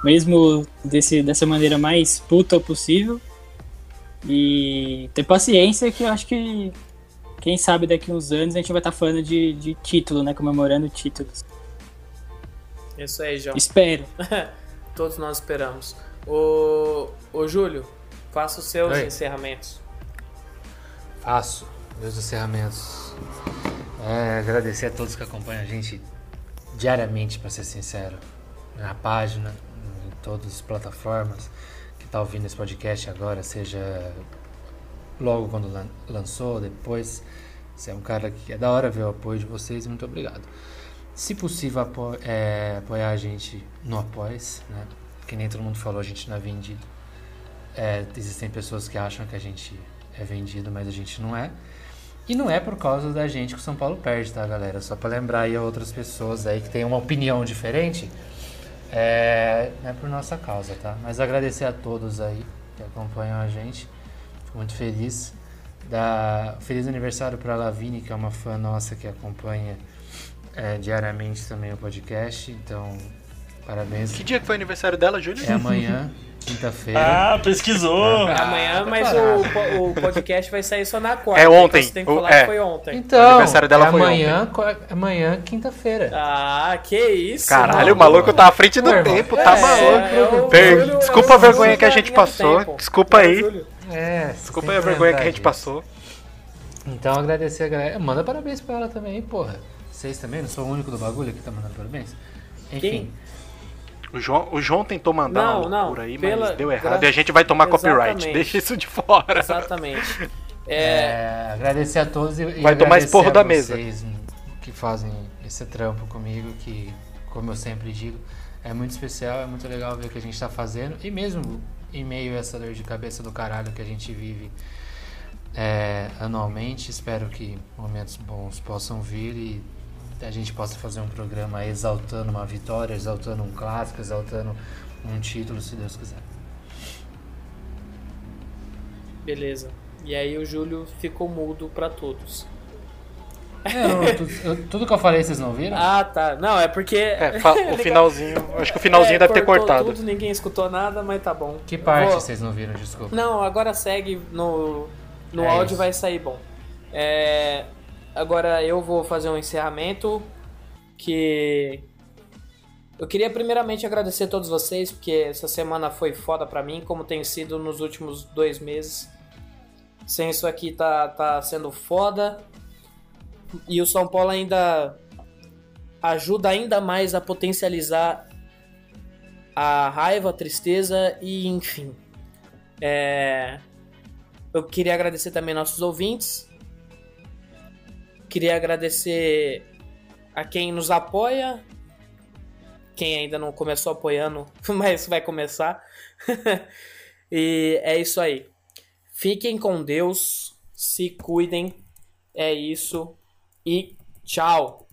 mesmo desse, dessa maneira mais puta possível. E ter paciência que eu acho que quem sabe daqui uns anos a gente vai estar falando de, de título, né? Comemorando títulos.
É Isso aí, João.
Espero. <laughs>
Todos nós esperamos. Ô, ô Júlio, faça os seus
Oi.
encerramentos.
Faço meus encerramentos. É, agradecer a todos que acompanham a gente diariamente, para ser sincero, na página, em todas as plataformas que tá ouvindo esse podcast agora, seja logo quando lan- lançou, depois. Você é um cara que é da hora ver o apoio de vocês, muito obrigado. Se possível, apo- é, apoiar a gente no Apoies, né? Que nem todo mundo falou, a gente não é vendido. É, existem pessoas que acham que a gente é vendido, mas a gente não é. E não é por causa da gente que o São Paulo perde, tá, galera? Só pra lembrar aí a outras pessoas aí que têm uma opinião diferente. É, é por nossa causa, tá? Mas agradecer a todos aí que acompanham a gente. Fico muito feliz. Da... Feliz aniversário pra Lavine, que é uma fã nossa que acompanha é, diariamente também o podcast. Então, parabéns.
Que dia que foi o aniversário dela, Júlio?
É amanhã, quinta-feira.
Ah, pesquisou!
É amanhã, mas
preparado.
o, o podcast vai sair só na quarta.
É ontem.
Então você tem que
O-
falar
é.
que foi ontem.
Então,
O aniversário dela
é
foi
amanhã, co- amanhã, quinta-feira.
Ah, que isso.
Caralho, o
mano.
maluco tá à frente do
irmão.
tempo, tá
É,
maluco.
é o
Desculpa
é
a
o
vergonha que a gente passou. Desculpa
É o
aí.
É,
Desculpa a vergonha que a gente passou.
Então agradecer a galera. Manda parabéns pra ela também, porra. Vocês também? Não sou o único do bagulho que tá mandando parabéns? Enfim.
Quem?
O João, o João tentou mandar
Não,
uma
não,
loucura aí,
pela-
mas deu errado.
gra-
E a gente vai tomar copyright.
Exatamente.
Deixa isso de fora.
Exatamente. <laughs> É,
É, agradecer a todos e, e
Vai tomar
agradecer
esporro
a
da mesa.
vocês que fazem esse trampo comigo, que, como eu sempre digo, é muito especial, é muito legal ver o que a gente está fazendo. E mesmo em meio a essa dor de cabeça do caralho que a gente vive é, anualmente, espero que momentos bons possam vir e a gente possa fazer um programa exaltando uma vitória, exaltando um clássico, exaltando um título, se Deus quiser.
Beleza. E aí o Júlio ficou mudo pra todos.
É, eu- tu- eu- tudo que eu falei vocês não viram?
Ah, tá. Não, é porque.
É, <laughs> fa- o finalzinho. Acho que o finalzinho
É,
deve ter cortado.
Tudo, ninguém escutou nada, mas tá bom.
Que parte
Vou-
vocês não viram, desculpa?
Não, agora segue no, no
É
áudio
isso.
vai sair bom. É, agora eu vou fazer um encerramento que eu queria primeiramente agradecer a todos vocês porque essa semana foi foda pra mim, como tem sido nos últimos dois meses. Sem isso aqui tá, tá sendo foda. E o São Paulo ainda ajuda ainda mais a potencializar a raiva, a tristeza e enfim. É, eu queria agradecer também nossos ouvintes. Queria agradecer a quem nos apoia. Quem ainda não começou apoiando, <laughs> mas vai começar. <laughs> e é isso aí. Fiquem com Deus. Se cuidem. É isso. E tchau.